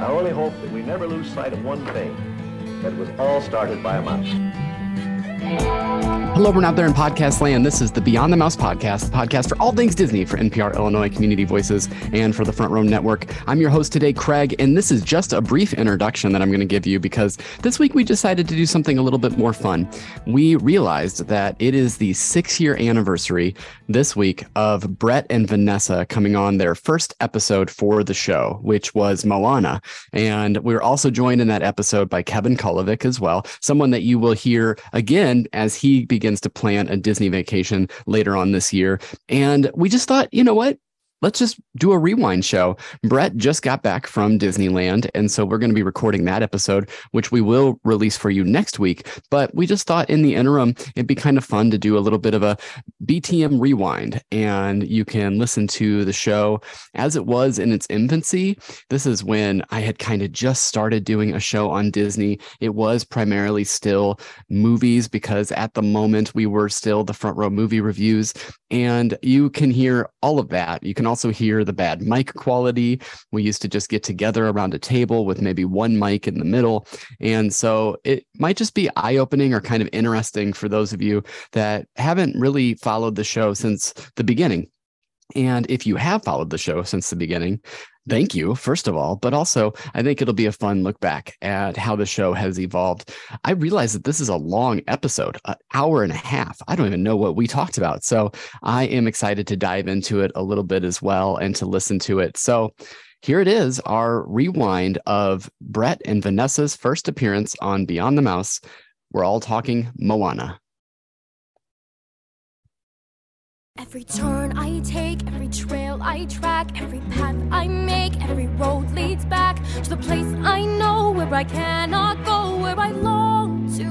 I only hope that we never lose sight of one thing that it was all started by a mouse. Hello, everyone out there in podcast land. This is the Beyond the Mouse podcast, the podcast for all things Disney for NPR Illinois Community Voices and for the Front Row Network. I'm your host today, Craig, and this is just a brief introduction that I'm going to give you because this week we decided to do something a little bit more fun. We realized that it is the six year anniversary this week of Brett and Vanessa coming on their first episode for the show, which was Moana. And we were also joined in that episode by Kevin Kolovic as well, someone that you will hear again as he begins begins to plan a Disney vacation later on this year. And we just thought, you know what? Let's just do a rewind show. Brett just got back from Disneyland. And so we're going to be recording that episode, which we will release for you next week. But we just thought in the interim, it'd be kind of fun to do a little bit of a BTM rewind. And you can listen to the show as it was in its infancy. This is when I had kind of just started doing a show on Disney. It was primarily still movies because at the moment we were still the front row movie reviews. And you can hear all of that. You can also hear the bad mic quality. We used to just get together around a table with maybe one mic in the middle. And so it might just be eye opening or kind of interesting for those of you that haven't really followed the show since the beginning. And if you have followed the show since the beginning, thank you, first of all. But also, I think it'll be a fun look back at how the show has evolved. I realize that this is a long episode, an hour and a half. I don't even know what we talked about. So I am excited to dive into it a little bit as well and to listen to it. So here it is our rewind of Brett and Vanessa's first appearance on Beyond the Mouse. We're all talking Moana. Every turn I take, every trail I track, every path I make, every road leads back to the place I know where I cannot go, where I long to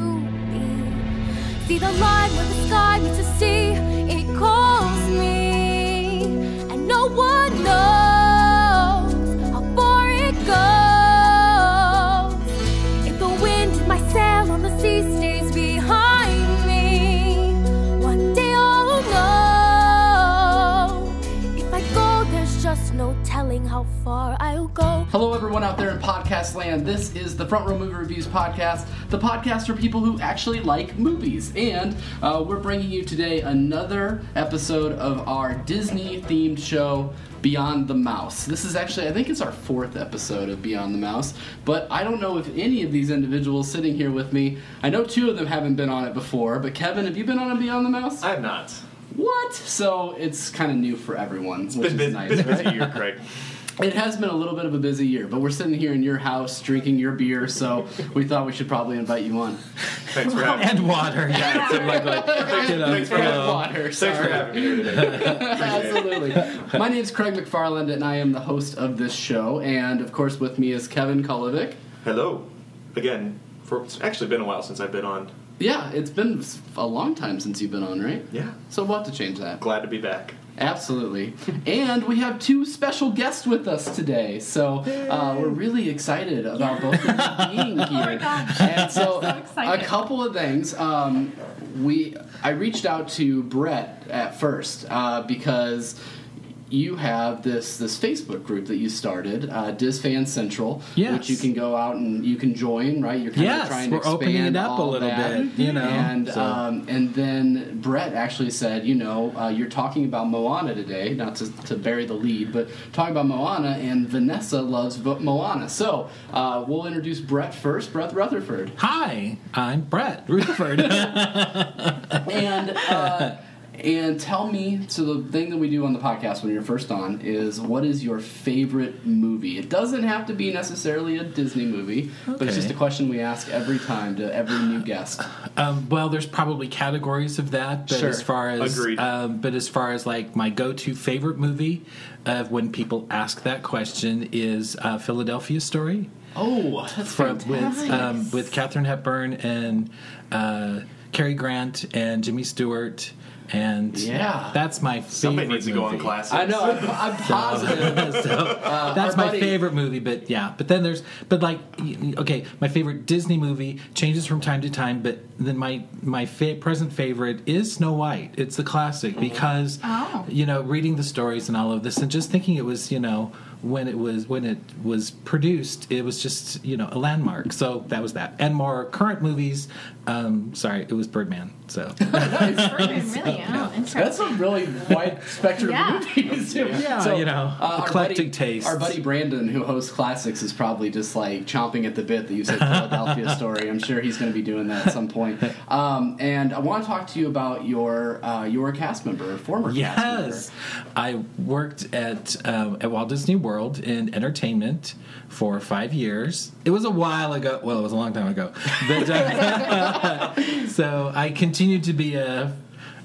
be. See the line where the sky meets the sea, it calls me, and no one knows far I'll go. Hello, everyone out there in podcast land. This is the Front Row Movie Reviews podcast, the podcast for people who actually like movies. And uh, we're bringing you today another episode of our Disney themed show, Beyond the Mouse. This is actually, I think it's our fourth episode of Beyond the Mouse, but I don't know if any of these individuals sitting here with me, I know two of them haven't been on it before, but Kevin, have you been on a Beyond the Mouse? I have not. what? So it's kind of new for everyone, which Been, is been, nice. been a right? busy year, Craig. It has been a little bit of a busy year, but we're sitting here in your house drinking your beer, so we thought we should probably invite you on. Thanks for having me. and water. Yeah, it's like, like, you know, Thanks for having water, Thanks for having me here today. Absolutely. My name is Craig McFarland, and I am the host of this show. And of course, with me is Kevin Kolovic. Hello. Again, for, it's actually been a while since I've been on. Yeah, it's been a long time since you've been on, right? Yeah. So we'll have to change that. Glad to be back. Absolutely. and we have two special guests with us today. So uh, we're really excited about both of them being here. Oh my gosh. And so, So a couple of things. Um, we I reached out to Brett at first uh, because you have this this Facebook group that you started, uh, Diz Fan Central, Yes. which you can go out and you can join. Right, you're kind of trying to we're opening it up a little that. bit, you know, And so. um, and then Brett actually said, you know, uh, you're talking about Moana today, not to, to bury the lead, but talking about Moana, and Vanessa loves Moana. So uh, we'll introduce Brett first, Brett Rutherford. Hi, I'm Brett Rutherford. and uh, and tell me so the thing that we do on the podcast when you're first on is what is your favorite movie it doesn't have to be necessarily a disney movie but it's just a question we ask every time to every new guest um, well, there's probably categories of that, but Sure. as far as Agreed. Um, but as far as like my go-to favorite movie, uh, when people ask that question, is uh, Philadelphia Story. oh that's from, fantastic. with um, with Katharine Hepburn and uh, Cary Grant and Jimmy Stewart, and Yeah. that's my favorite. Somebody needs to go on movie. classics. i know i'm, I'm positive so Uh, that's my buddy- favorite movie but yeah but then there's but like okay my favorite disney movie changes from time to time but then my my fa- present favorite is snow white it's the classic because Oh. you know reading the stories and all of this and just thinking it was you know when it was when it was produced, it was just you know a landmark. So that was that. And more current movies. Um, sorry, it was Birdman. So Birdman, really? Oh. That's a really wide spectrum Yeah. of movies. too. Yeah, you know, our eclectic buddy, tastes. Our buddy Brandon, who hosts classics, is probably just like chomping at the bit that you said Philadelphia story. I'm sure he's going to be doing that at some point. Um, and I want to talk to you about your uh, your cast member, former cast member. Yes, I worked at um, at Walt Disney World in entertainment for five years. It was a while ago. Well, it was a long time ago. But uh, so I continued to be a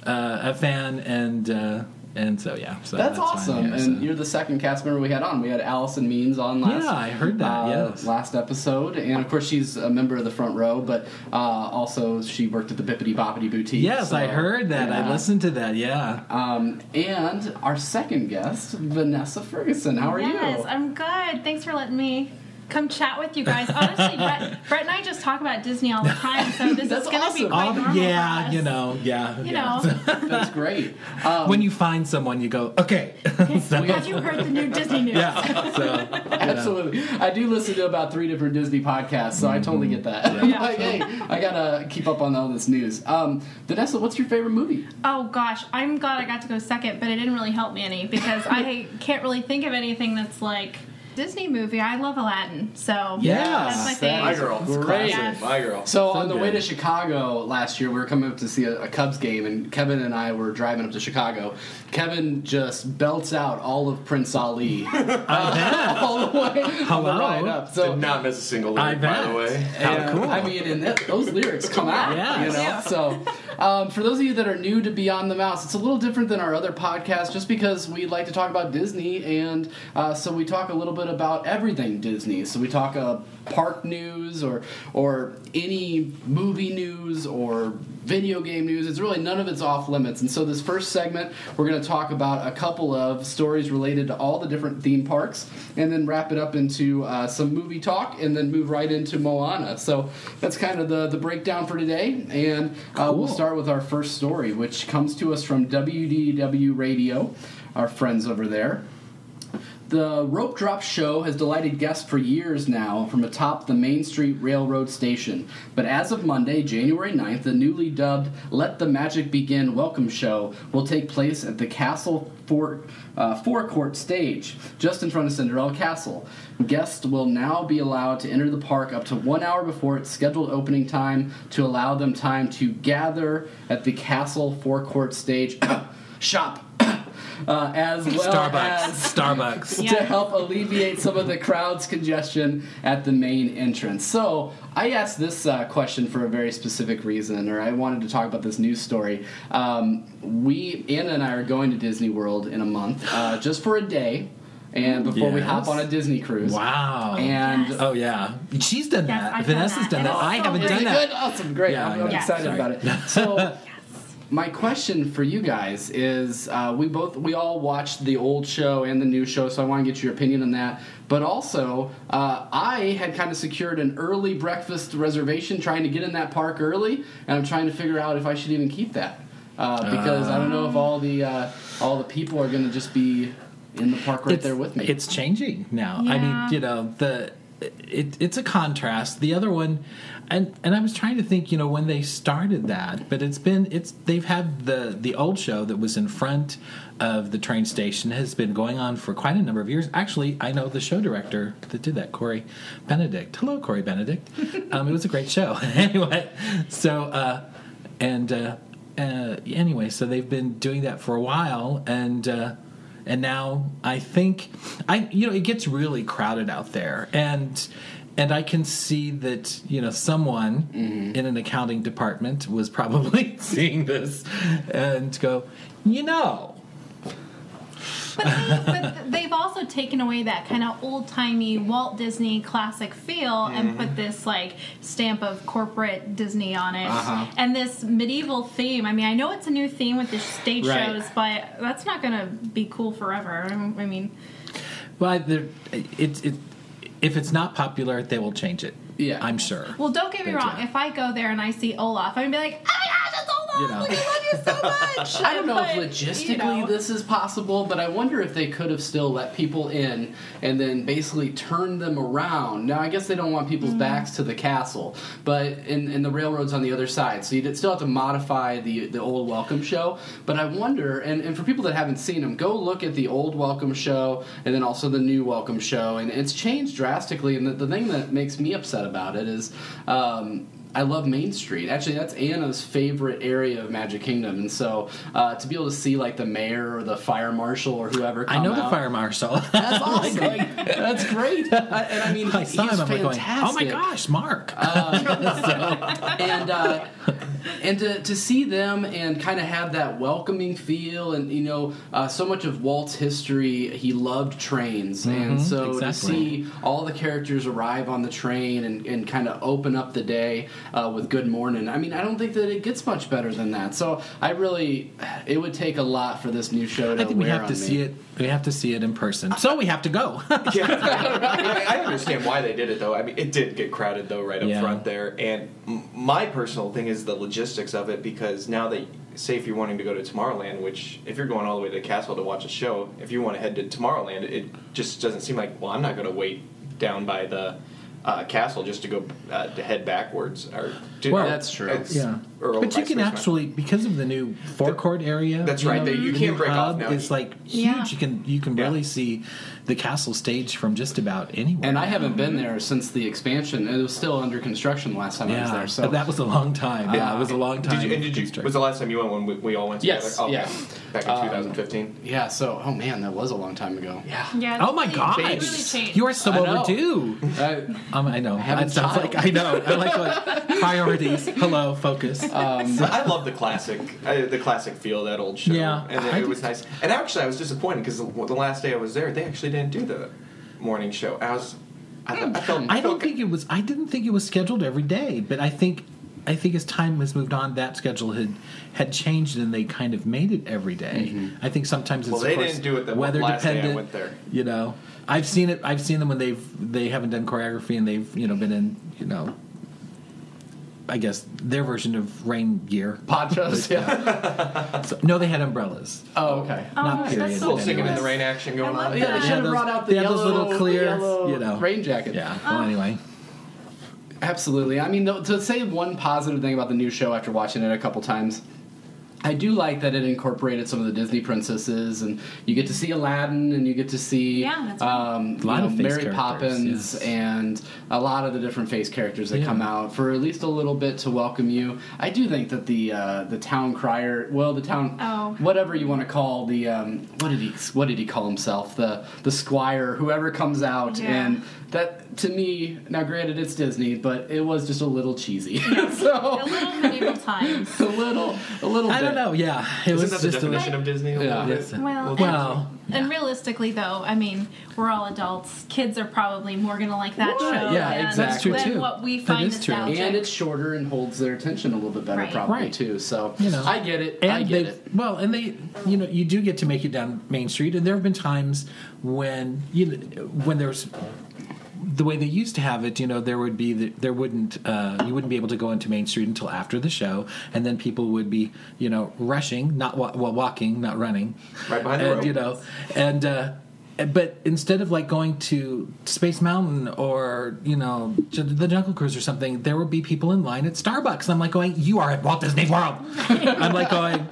uh, a fan, and uh, and so yeah. So That's, why I'm awesome, here, and so. you're the second cast member we had on. We had Allison Means on last. Yeah, I heard that, uh, yes. last episode, and of course she's a member of the front row, but uh, also she worked at the Bibbidi Bobbidi Boutique. Yes, I heard that. I listened to that. Yeah. Um, and our second guest, Vanessa Ferguson. How are yes, you? I'm good. Thanks for letting me come chat with you guys. Honestly, Brett, Brett and I just talk about Disney all the time, so this is going to be awesome. quite Um, normal for yeah, us. you know, yeah. You yeah. know, That's great. Um, when you find someone, you go, okay. So- have you heard the new Disney news? yeah. So Absolutely. I do listen to about three different Disney podcasts, so I totally get that. I'm Yeah. like, hey, I gotta keep up on all this news. Um, Vanessa, what's your favorite movie? Oh gosh, I'm glad I got to go second, but it didn't really help me any because I can't really think of anything that's like Disney movie. I love Aladdin, so Yes, that's my that favorite. My girl. Great. Yes. My girl. So, So on the way to Chicago last year, we were coming up to see a, a Cubs game, and Kevin and I were driving up to Chicago. Kevin just belts out all of Prince Ali all the way on the Hello? ride up. So Did not miss a single I lyric, by the way. How And, cool. I mean, and that, those lyrics come out. Yes. You know? Yeah. So, um, for those of you that are new to Beyond the Mouse, it's a little different than our other podcasts just because we like to talk about Disney. And uh, so we talk a little bit about everything Disney. So we talk uh, park news or, or any movie news or video game news. It's really none of it's off limits. And so, this first segment, we're going to talk about a couple of stories related to all the different theme parks and then wrap it up into uh, some movie talk and then move right into Moana. So, that's kind of the, the breakdown for today. And uh, we'll start with our first story, which comes to us from WDW Radio, our friends over there. The Rope Drop Show has delighted guests for years now from atop the Main Street Railroad station. But as of Monday, January 9th, the newly dubbed Let the Magic Begin welcome show will take place at the Castle Fort, uh, Forecourt stage, just in front of Cinderella Castle. Guests will now be allowed to enter the park up to one hour before its scheduled opening time to allow them time to gather at the Castle Forecourt stage. Shop. Uh, as well Starbucks. as Starbucks. to help alleviate some of the crowd's congestion at the main entrance. So I asked this uh, question for a very specific reason, or I wanted to talk about this news story. Um, we, Anna and I, are going to Disney World in a month, uh, just for a day, and before we hop on a Disney cruise. Wow. And Yes. Oh yeah, she's done Yes, that. I've done Vanessa's that, done that. I so haven't good. done that. good, awesome, great. Yeah, I'm, I I'm excited Sorry. about it. So. My question for you guys is: uh, We both we all watched the old show and the new show, so I want to get your opinion on that. But also, uh, I had kind of secured an early breakfast reservation, trying to get in that park early, and I'm trying to figure out if I should even keep that uh, because I don't know if all the uh, all the people are going to just be in the park right it's, there with me. It's changing now. I mean, you know, the it, it's a contrast. The other one, and and I was trying to think, you know, when they started that, but it's been it's they've had the the old show that was in front of the train station has been going on for quite a number of years. Actually, I know the show director that did that, Corey Benedict. Hello, Corey Benedict. um, it was a great show. anyway, so uh, and uh, uh, anyway, so they've been doing that for a while, and. Uh, and now I think I you know it gets really crowded out there and and I can see that you know someone in an accounting department was probably seeing this and go you know But, they, but they've also taken away that kind of old timey Walt Disney classic feel and put this like stamp of corporate Disney on it, Uh-huh. and this medieval theme. I mean, I know it's a new theme with the stage Right. shows, but that's not going to be cool forever. I mean, well there it, it if it's not popular they will change it Yeah. I'm sure well, don't get me That's wrong. right. If I go there and I see Olaf, I'm gonna be like, oh my gosh, it's Olaf! you know. much. I don't know if logistically you know. this is possible, but I wonder if they could have still let people in and then basically turned them around. Now, I guess they don't want people's Mm-hmm. backs to the castle, but in, in the railroads on the other side, so you would still have to modify the the old Welcome Show. But I wonder, and, and for people that haven't seen them, go look at the old Welcome Show and then also the new Welcome Show, and it's changed drastically. And the, the thing that makes me upset about it is. Um, I love Main Street. Actually, that's Anna's favorite area of Magic Kingdom, and so uh, to be able to see like the mayor or the fire marshal or whoever, I know the fire marshal. That's awesome. that's great. I, and I mean, I he's him. I'm like going, fantastic. oh my gosh, Mark. and uh, and to, to see them and kind of have that welcoming feel and you know uh, so much of Walt's history he loved trains and so to see all the characters arrive on the train and, and kind of open up the day uh, with good morning I mean I don't think that it gets much better than that so I really it would take a lot for this new show to I think we have to me. see it. We have to see it in person. So we have to go. Yeah, I, I understand why they did it though. I mean, it did get crowded though right up Yeah. front there. And my personal thing is the logistics of it because now that say if you're wanting to go to Tomorrowland, which if you're going all the way to the castle to watch a show, if you want to head to Tomorrowland, it just doesn't seem like well, I'm not going to wait down by the. Uh, castle just to go uh, to head backwards or to, Well, or- that's true. Yeah, or but you can Space Mountain. actually because of the new forecourt area. That's you right, know, that you the can't new break off now. Is like huge. Yeah. You can you can Yeah. really see the castle stage from just about anywhere. and I haven't been there since the expansion it was still under construction last time I was there so but that was a long time. Yeah, it was a long time. Did you, and did you, was the last time you went when we, we all went together? Yes, Okay. yeah. Back in Um, 2015. Yeah, so oh man, that was a long time ago. Yeah. Yeah. Oh my it's gosh, really- really you are so I know. overdue. Uh, Um, I know. have a That sounds like I know. I like, like priorities. Hello, focus. um, I love the classic, uh, the classic feel of that old show. Yeah, and it, it was nice. And actually, I was disappointed because the, the last day I was there, they actually didn't do the morning show. I was, I, thought, I felt, I don't felt- think it was. I didn't think it was scheduled every day, but I think. I think as time has moved on, that schedule had had changed, and they kind of made it every day. Mm-hmm. I think sometimes it's Well, of they course, didn't do it the weather last day I dependent. went there. You know, I've seen it. I've seen them when they've they haven't done choreography and they've you know been in you know. I guess their version of rain gear. ponchos. Yeah. So, no, they had umbrellas. Oh, oh okay. Oh, Not that's period, so little but singing in the rain action going I love on. Yeah, they Yeah, should have brought out they the had those yellow, little clear, yellow you know. rain jacket. Yeah. Oh. Well, anyway. Absolutely. I mean, to say one positive thing about the new show after watching it a couple times, I do like that it incorporated some of the Disney princesses, and you get to see Aladdin, and you get to see Yeah, that's right. um, A lot you know, of Mary Poppins, yes. and a lot of the different face characters that Yeah. come out for at least a little bit to welcome you. I do think that the uh, the town crier, well, the town, Oh. whatever you want to call the, um, what did he what did he call himself? The the squire, whoever comes out, Yeah. and that to me, now granted it's Disney, but it was just a little cheesy. A so little medieval times. a little, a little. I bit. don't know. Yeah, it Isn't was that the just a- definition of Disney? a Yeah. little bit? Yes. Well, and, Well, and realistically, though, I mean, we're all adults. Kids are probably more going to like that Right, show yeah, than, exactly. That's than too. what we That find is true. nostalgic. And it's shorter and holds their attention a little bit better, Right. probably Right. too. So You know. I get it. and I get they it. well, and they, you know, you do get to make it down Main Street, and there have been times when you know, when there's the way they used to have it, you know, there would be the, there wouldn't uh, you wouldn't be able to go into Main Street until after the show, and then people would be you know rushing, not wa- well walking, not running, Right behind the and rope. you know, and. Uh, but instead of like going to Space Mountain or you know the Jungle Cruise or something, there would be people in line at Starbucks. And I'm like going, "You are at Walt Disney World." I'm like going,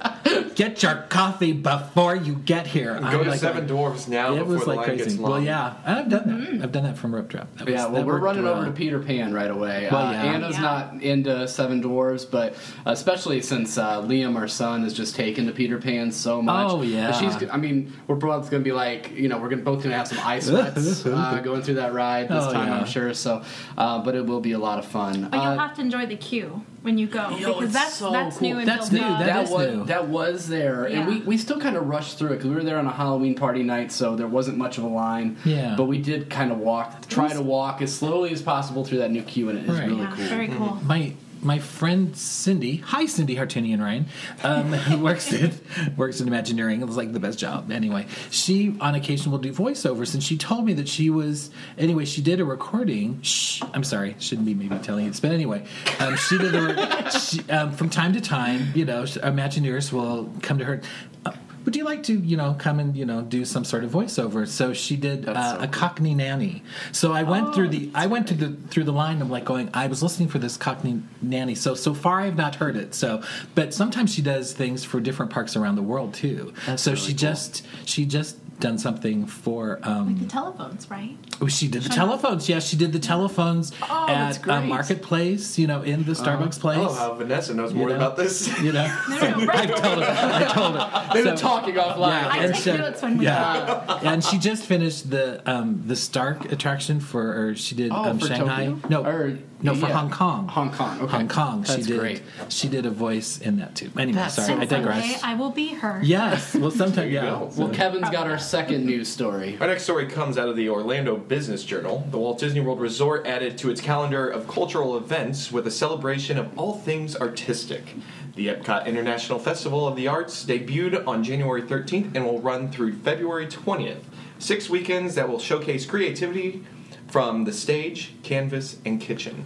"Get your coffee before you get here." Go I'm to like Seven going, Dwarfs now It before was the like line crazy. gets long. Well, yeah, and I've done that. I've done that from Rope Drop. That was- Yeah, well, we're running well. over to Peter Pan right away. Well, uh, yeah. Anna's Yeah. not into Seven Dwarfs, but especially since uh, Liam, our son, is just taken to Peter Pan so much. Oh, yeah. she's. I mean, we're both going to be like, you know, we're gonna, both going to have some eye sweats uh, going through that ride this Oh, time, yeah. I'm sure. So, uh, but it will be a lot of fun. But you'll Uh, have to enjoy the queue when you go Yo, because that's so that's cool. new and That's new. up. That that is was new. that was there, and we, we still kind of rushed through it because we were there on a Halloween party night, so there wasn't much of a line. Yeah. but we did kind of walk, try to walk as slowly as possible through that new queue, and it is Right. really yeah, cool. very cool. my my friend Cindy, hi Cindy Hartunian Ryan, um, who works at works in Imagineering. It was like the best job. Anyway, she on occasion will do voiceovers, and she told me that she was anyway. She did a recording. Shh, I'm sorry, shouldn't be maybe telling you this, but anyway, um, she did a she, um, from time to time. You know, Imagineers will come to her. Uh, would you like to, you know, come and you know do some sort of voiceover? So she did uh, a Cockney nanny. So I went through the, I went to the through the line of like going. I was listening for this Cockney nanny. So so far I have not heard it. So, but sometimes she does things for different parks around the world too. so she just she just done something for. Um, The telephones, right? Oh, she did the telephones. Yes, she did the telephones Oh, at great. uh, Marketplace. You know, in the Starbucks place. Oh, how Vanessa knows more know? about this. you know, No, no, no, I right. told her. I told her. They've been So- talking offline. Yeah, I and take so- notes when we yeah, and she just finished the um, the Stark attraction for, or she did Oh, um, for Shanghai. Tokyo? No, Or- no, for yeah. Hong Kong. Hong Kong, okay. Hong Kong. That's she did. great. She did a voice in that too. Anyway, That's sorry, so I digress. Someday I will be her. Yes. Well, sometime. you Yeah. Well, Kevin's got our second news story. Our next story comes out of the Orlando Business Journal. The Walt Disney World Resort added to its calendar of cultural events with a celebration of all things artistic. The Epcot International Festival of the Arts debuted on January 13th and will run through February 20th. Six weekends that will showcase creativity from the stage, canvas, and kitchen.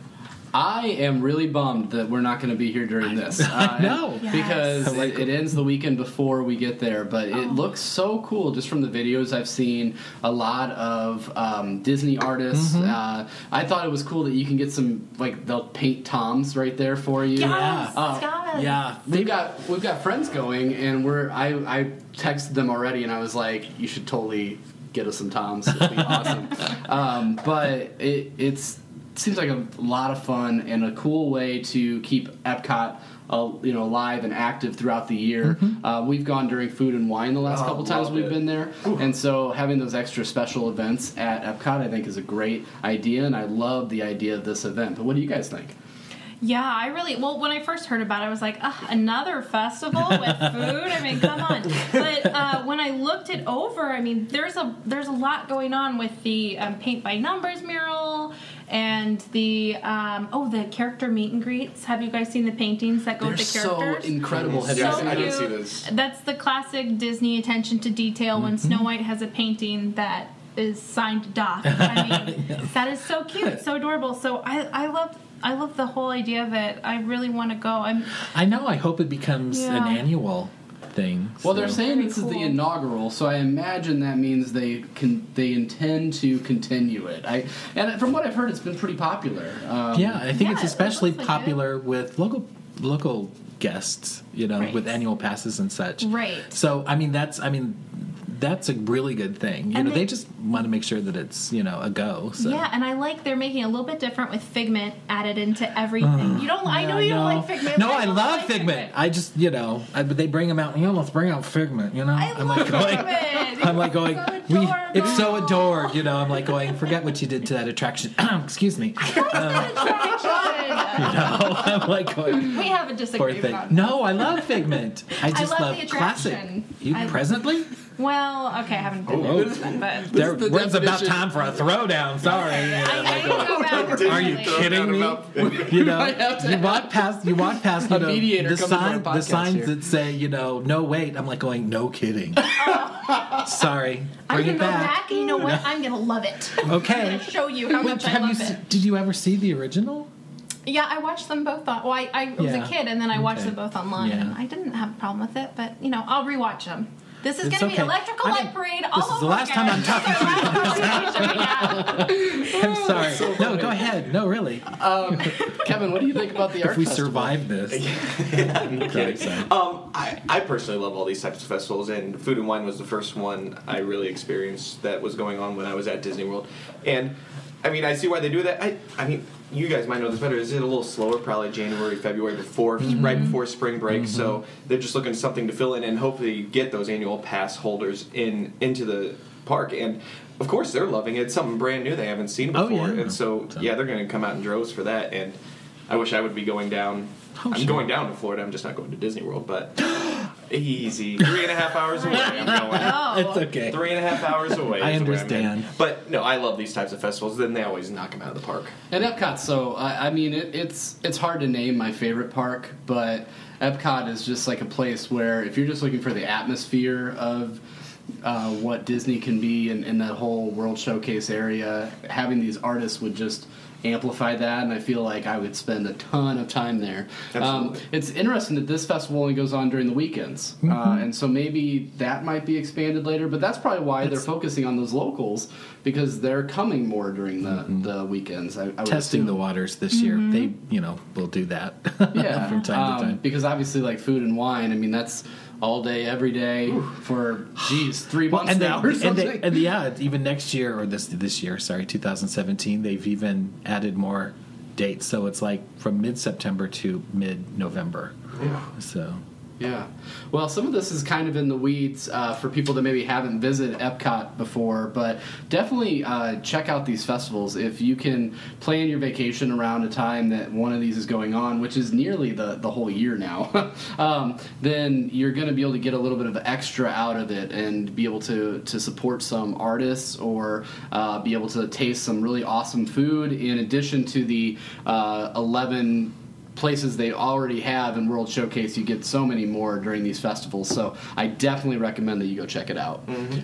I am really bummed that we're not going to be here during this. Uh, know. Yes. because like it, it ends the weekend before we get there. But Oh. it looks so cool just from the videos I've seen. A lot of um, Disney artists. Mm-hmm. Uh, I thought it was cool that you can get some like they'll paint toms right there for you. Yes, Uh, Yeah. We've got we've got friends going, and we're I I texted them already, and I was like, you should totally get us some toms. It'd be awesome. Um, but it it's seems like a lot of fun and a cool way to keep Epcot. Uh, you know, alive and active throughout the year. Uh, we've gone during food and wine the last Oh, couple times we've it. been there, and so having those extra special events at Epcot, I think, is a great idea, and I love the idea of this event. But what do you guys think? Yeah, I really well when I first heard about it, I was like, Ugh, another festival with food. I mean, come on. But uh, when I looked it over, I mean, there's a there's a lot going on with the um, paint by numbers mural and the um, oh the character meet and greets. Have you guys seen the paintings that go They're with the so characters? incredible. Have you seen I them? did see this. That's the classic Disney attention to detail when Mm-hmm. Snow White has a painting that is signed Doc. I mean, that is so cute, so adorable. So I, I love I love the whole idea of it. I really want to go. I'm I know. I hope it becomes an annual thing. Well, they're saying Very this is the inaugural, so I imagine that means they can they intend to continue it. I and from what I've heard, it's been pretty popular. Um, Yeah, I think Yeah, it's it especially looks like popular with local local guests, you know, Right. with annual passes and such. Right. So, I mean, that's I mean, that's a really good thing. You And know, they, they- just want to make sure that it's you know a go. So. yeah, and I like they're making a little bit different with Figment added into everything. Uh, you don't. I know you don't like Figment. No, but I love like Figment. I just, you know, I, but they bring them out. You know, let's bring out Figment. You know, I am love like going. Figment. I'm like going. So we, it's so adored. You know, I'm like going. Forget what you did to that attraction. Excuse me. Um, attraction. I'm like going. we have a disagreement. No, I love Figment. I just love love, the classic. You I- presently? Well, okay, I haven't been Oh. there, oh. then, but There, the when's about time for a throwdown? Sorry. I, I can. Are you kidding me? You know, might have to you walk past, you walk past, you know, the comes into our sign, the signs here. that say, you know, no wait. I'm like going, no kidding. Oh. Sorry, I'm bring gonna it go back. back, and you know what? I'm gonna love it. Okay. I'm Okay. gonna show you how Wait, much I have you? love se- it. Did you ever see the original? Yeah, I watched them both on. Well, I, I was Yeah. a kid, and then I watched Okay. them both online, Yeah. and I didn't have a problem with it. But you know, I'll rewatch them. This is going to okay. be electrical I light parade this all is the over last again. time I'm talking to you. Yeah. I'm sorry. no, go ahead. No, really. Um, Kevin, what do you think about the art if we festival? survive this, Okay, sorry. Um, I, I personally love all these types of festivals, and Food and Wine was the first one I really experienced that was going on when I was at Disney World. And I mean, I see why they do that. I, I mean, you guys might know this better. Is it a little slower, probably January, February, before mm-hmm. right before spring break? So mm-hmm. they're just looking for something to fill in and hopefully get those annual pass holders in into the park. And of course, they're loving it. It's something brand new they haven't seen Oh, before, yeah. and so, So- yeah, they're going to come out in droves for that. And I wish I would be going down. Oh, I'm sure. going down to Florida. I'm just not going to Disney World, but Easy. Three and a half hours away. I'm going. Oh, It's okay. Three and a half hours away. I is where I'm understand. But no, I love these types of festivals. Then they always knock them out of the park. And Epcot, so I, I mean, it, it's it's hard to name my favorite park, but Epcot is just like a place where if you're just looking for the atmosphere of uh, what Disney can be in, in that whole World Showcase area, having these artists would just amplify that, and I feel like I would spend a ton of time there. Um, Absolutely. it's interesting that this festival only goes on during the weekends, Mm-hmm. uh, and so maybe that might be expanded later. But that's probably why they're focusing on those locals because they're coming more during the, the weekends. I, I would Mm-hmm. Testing the waters this year. They, you know, will do that yeah, from time um, to time. because obviously, like food and wine. I mean, that's all day, every day for geez, three months and they, now or and, something. they, and yeah, even next year or this this year, sorry, 2017, they've even added more dates. So it's like from mid September to mid November. Yeah. So Yeah. Well, some of this is kind of in the weeds uh, for people that maybe haven't visited Epcot before, but definitely uh, check out these festivals. If you can plan your vacation around a time that one of these is going on, which is nearly the, the whole year now, um, then you're going to be able to get a little bit of extra out of it and be able to, to support some artists or uh, be able to taste some really awesome food in addition to the uh, 11 places they already have in World Showcase. You get so many more during these festivals. So I definitely recommend that you go check it out. Mm-hmm.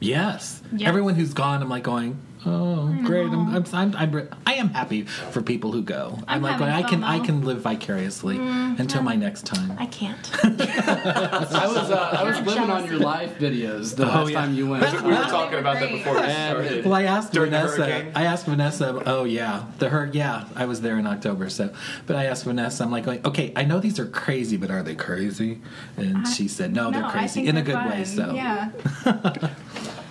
yes, Yeah. everyone who's gone, I'm like going. Oh, great! I'm, I'm, I'm, I'm, I am happy for people who go. I'm, I'm like, going, I having can, I can live vicariously until my next time. I can't. I was uh, I was You're living on your live videos the last yeah. time you went. We were Oh, talking about that before we started. Well, I asked During Vanessa. I asked Vanessa. Oh yeah, the her. Yeah, I was there in October. So, but I asked Vanessa. I'm like, going, okay, I know these are crazy, but are they crazy? And she said, no, they're crazy in a they're good way. So, yeah.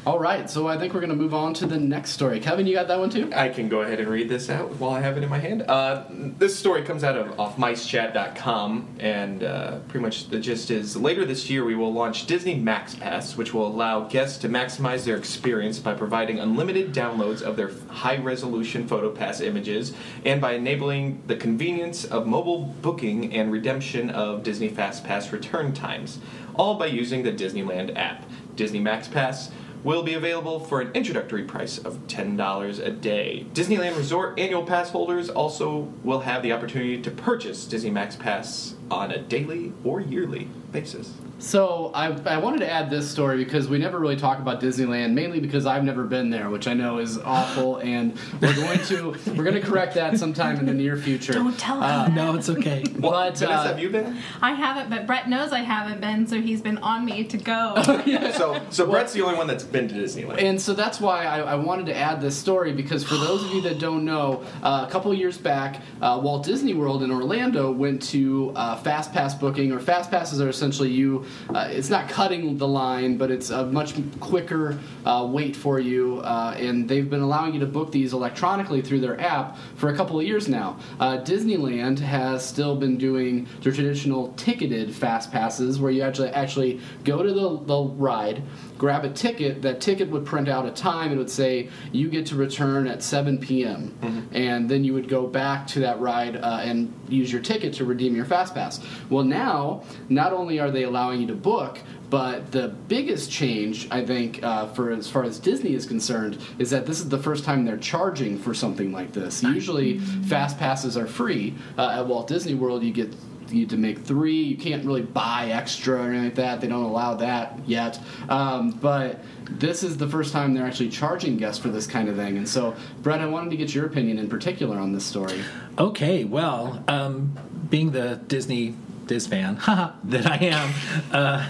All right, so I think we're gonna move on to the next story. Kevin, you got that one too? I can go ahead and read this out while I have it in my hand. Uh, this story comes out of offmicechat.com, and uh, pretty much the gist is later this year we will launch Disney Max Pass, which will allow guests to maximize their experience by providing unlimited downloads of their high resolution PhotoPass images and by enabling the convenience of mobile booking and redemption of Disney Fast Pass return times, all by using the Disneyland app. Disney Max Pass will be available for an introductory price of $10 a day. Disneyland Resort annual pass holders also will have the opportunity to purchase Disney Max Pass on a daily or yearly basis. So I, I wanted to add this story because we never really talk about Disneyland, mainly because I've never been there, which I know is awful, and we're going to we're going to correct that sometime in the near future. Don't tell Uh, him. no, it's okay. But Vanessa, uh, have you been? I haven't, but Brett knows I haven't been, so he's been on me to go. So, so Brett's the only one that's been to Disneyland. And so that's why I, I wanted to add this story because for those of you that don't know, uh, a couple years back, uh, Walt Disney World in Orlando went to uh, fast pass booking, or fast passes are essentially you. Uh, it's not cutting the line, but it's a much quicker uh, wait for you, uh, and they've been allowing you to book these electronically through their app for a couple of years now. Uh, Disneyland has still been doing the traditional ticketed fast passes, where you actually actually go to the, the ride grab a ticket. That ticket would print out a time and it would say you get to return at 7 p.m. And then you would go back to that ride uh, and use your ticket to redeem your fast pass. Well, now not only are they allowing you to book. But the biggest change, I think, uh, for as far as Disney is concerned, is that this is the first time they're charging for something like this. Usually, fast passes are free. Uh, at Walt Disney World, you get need to make three. You can't really buy extra or anything like that. They don't allow that yet. Um, but this is the first time they're actually charging guests for this kind of thing. And so, Brett, I wanted to get your opinion in particular on this story. Okay, well, um, being the Disney Diz fan that I am, uh,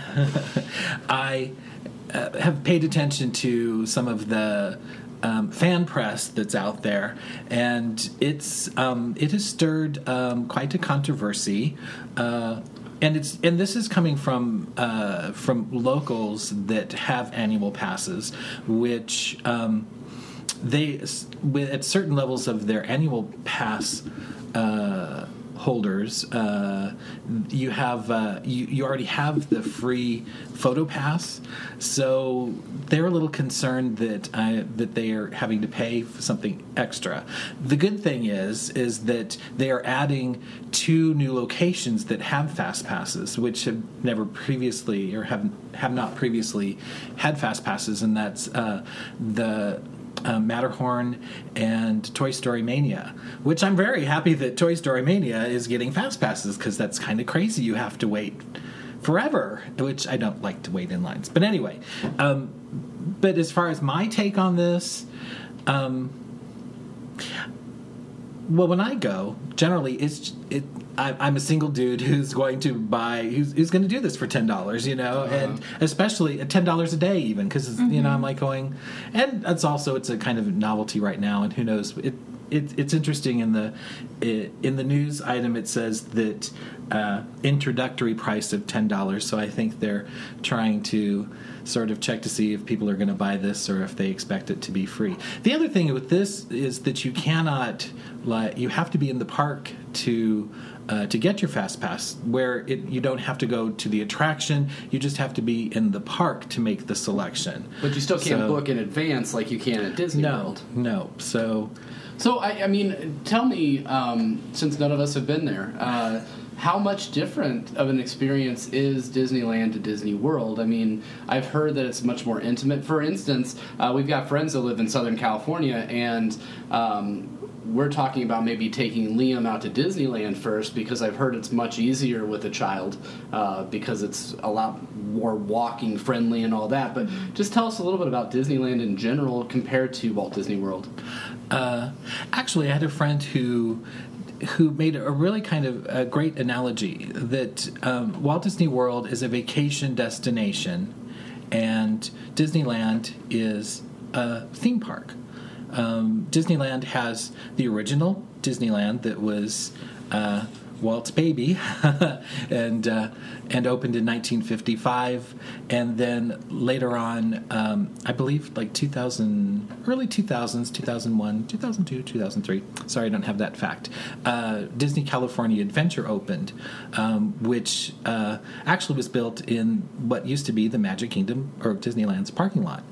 I uh, have paid attention to some of the um, fan press that's out there, and it's um, it has stirred um, quite a controversy. Uh, and it's and this is coming from uh, from locals that have annual passes, which um, they at certain levels of their annual pass uh, holders, uh, you have uh, you, you already have the free photo pass, so they're a little concerned that uh, that they are having to pay for something extra. The good thing is is that they are adding two new locations that have fast passes, which have never previously or have have not previously had fast passes, and that's uh, the uh, Matterhorn and Toy Story Mania, which I'm very happy that Toy Story Mania is getting fast passes because that's kind of crazy. You have to wait forever, which I don't like to wait in lines. But anyway, um, but as far as my take on this, um, well, when I go, generally it's it. I, I'm a single dude who's going to buy, who's, who's going to do this for ten dollars, you know, and especially at ten dollars a day, even because you know I'm like going, and that's also it's a kind of novelty right now, and who knows it. It, it's interesting in the it, in the news item it says that uh, introductory price of ten dollars. So I think they're trying to sort of check to see if people are going to buy this or if they expect it to be free. The other thing with this is that you cannot like you have to be in the park to uh, to get your fast pass where it, you don't have to go to the attraction you just have to be in the park to make the selection But you still can't So- book in advance like you can at Disney no World. no so So I, I mean, tell me, um, since none of us have been there, uh, how much different of an experience is Disneyland to Disney World? I mean, I've heard that it's much more intimate. For instance, uh, we've got friends that live in Southern California, and um, we're talking about maybe taking Liam out to Disneyland first because I've heard it's much easier with a child uh, because it's a lot more walking friendly and all that. But just tell us a little bit about Disneyland in general compared to Walt Disney World. Uh, actually, I had a friend who who made a really kind of a great analogy that um, Walt Disney World is a vacation destination, and Disneyland is a theme park. Um, Disneyland has the original Disneyland that was. Uh, Walt's baby, and uh, and opened in 1955, and then later on, um, I believe like 2000, early 2000s, 2001, 2002, 2003. Sorry, I don't have that fact. Uh, Disney California Adventure opened, um, which uh, actually was built in what used to be the Magic Kingdom or Disneyland's parking lot.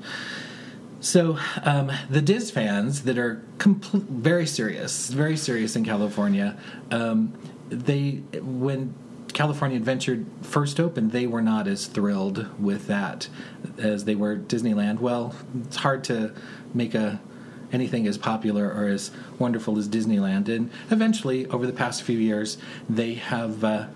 So um, the Diz fans that are compl- very serious, very serious in California, um, they when California Adventure first opened, they were not as thrilled with that as they were Disneyland. Well, it's hard to make a anything as popular or as wonderful as Disneyland. And eventually, over the past few years, they have. Uh,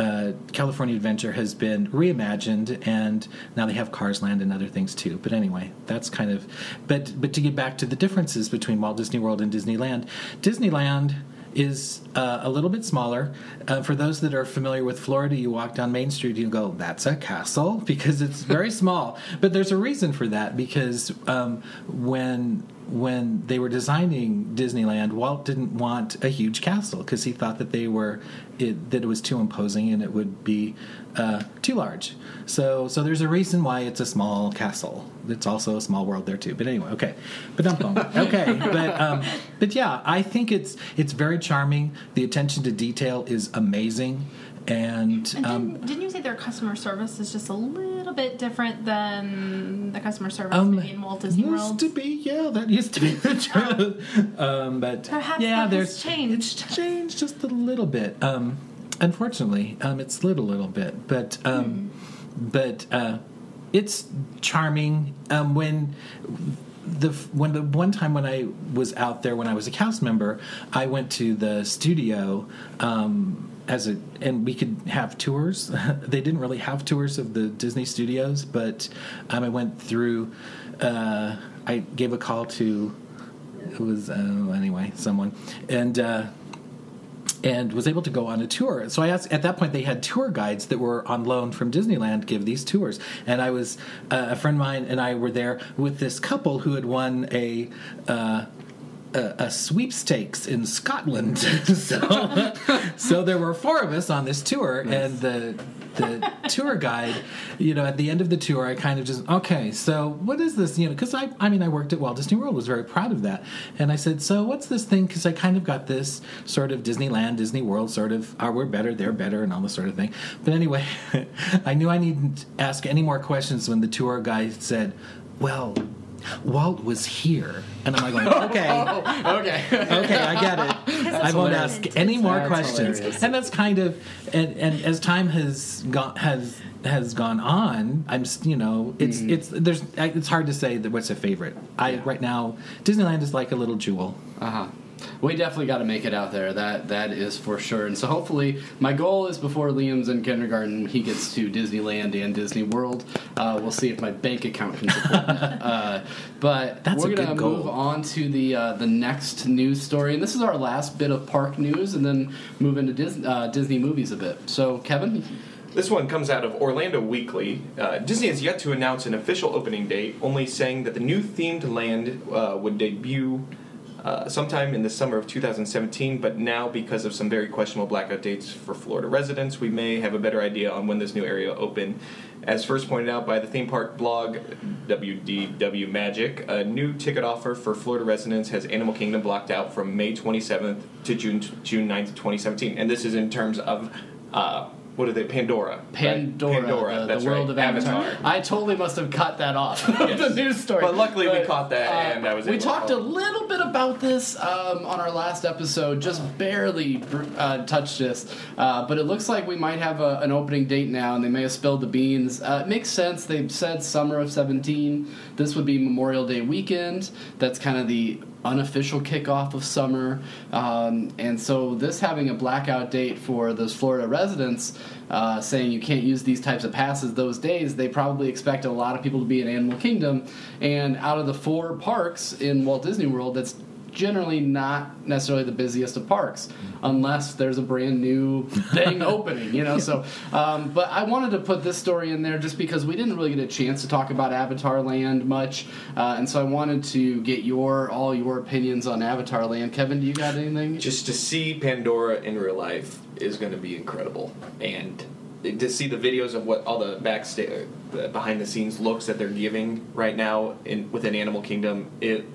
uh, California Adventure has been reimagined, and now they have Cars Land and other things too. But anyway, that's kind of. But but to get back to the differences between Walt Disney World and Disneyland, Disneyland is uh, a little bit smaller. Uh, for those that are familiar with Florida, you walk down Main Street, you go, "That's a castle," because it's very small. But there's a reason for that because um, when when they were designing Disneyland, Walt didn't want a huge castle because he thought that they were it, that it was too imposing and it would be uh, too large. So so there's a reason why it's a small castle. It's also a small world there too. But anyway, okay. But okay. But um, but yeah, I think it's it's very charming. The attention to detail is amazing. And, And um, didn't, didn't you say their customer service is just a little bit different than the customer service um, in Walt Disney used World? Used to be, yeah, that used to be the truth. um, but Perhaps yeah, there's changed. It's changed just a little bit. Um, unfortunately, um, it's slid a little bit, but um, but uh, it's charming. Um, when the when the one time when I was out there when I was a cast member, I went to the studio. Um, as a and we could have tours. they didn't really have tours of the Disney studios, but um, I went through. Uh, I gave a call to it was uh, anyway someone and. Uh, and was able to go on a tour. So I asked at that point they had tour guides that were on loan from Disneyland give these tours, and I was uh, a friend of mine and I were there with this couple who had won a. Uh, a, a sweepstakes in Scotland, so so there were four of us on this tour, and the the tour guide, you know, at the end of the tour, I kind of just okay. So what is this? You know, because I, I mean, I worked at Walt Disney World, was very proud of that, and I said, so what's this thing? Because I kind of got this sort of Disneyland, Disney World sort of, are we're better, they're better, and all this sort of thing. But anyway, I knew I needn't ask any more questions when the tour guide said, well. Walt was here, and I'm like, going, okay, okay. okay, I get it. I won't hilarious. ask any more That's questions. hilarious. And that's kind of, and, and as time has gone has has gone on, I'm you know it's it's there's it's hard to say that what's a favorite. I Yeah. right now Disneyland is like a little jewel. Uh huh. We definitely got to make it out there. That that is for sure. And so hopefully, my goal is before Liam's in kindergarten, he gets to Disneyland and Disney World. Uh, we'll see if my bank account can support that. Uh, but That's we're gonna move on to the uh, the next news story, and this is our last bit of park news, and then move into Disney, uh, Disney movies a bit. So, Kevin, This one comes out of Orlando Weekly. Uh, Disney has yet to announce an official opening date, only saying that the new themed land uh, would debut uh, sometime in the summer of 2017. But now, because of some very questionable blackout dates for Florida residents, we may have a better idea on when this new area will open. As first pointed out by the theme park blog WDW Magic, a new ticket offer for Florida residents has Animal Kingdom blocked out from May 27th to June June 9th, 2017. And this is in terms of uh, what are they? Pandora. right? Pandora, Pandora. the, the world right. of Avatar. I totally must have cut that off of Yes. the news story. But luckily we caught that, and I was We talked a little bit about this um, on our last episode, just barely uh, touched this. Uh, but it looks like we might have a, an opening date now, and they may have spilled the beans. Uh, it makes sense. They've said summer of 17. This would be Memorial Day weekend. That's kind of the unofficial kickoff of summer. Um, and so, this having a blackout date for those Florida residents uh, saying you can't use these types of passes those days, they probably expect a lot of people to be in Animal Kingdom. And out of the four parks in Walt Disney World, that's generally not necessarily the busiest of parks unless there's a brand new thing opening you know? So um, but i wanted to put this story in there just because we didn't really get a chance to talk about avatar land much uh, and so i wanted to get your all your opinions on avatar land. Kevin do you got anything? Just to see Pandora in real life is going to be incredible, and to see the videos of what all the backstage, the behind the scenes looks that they're giving right now in within Animal Kingdom, it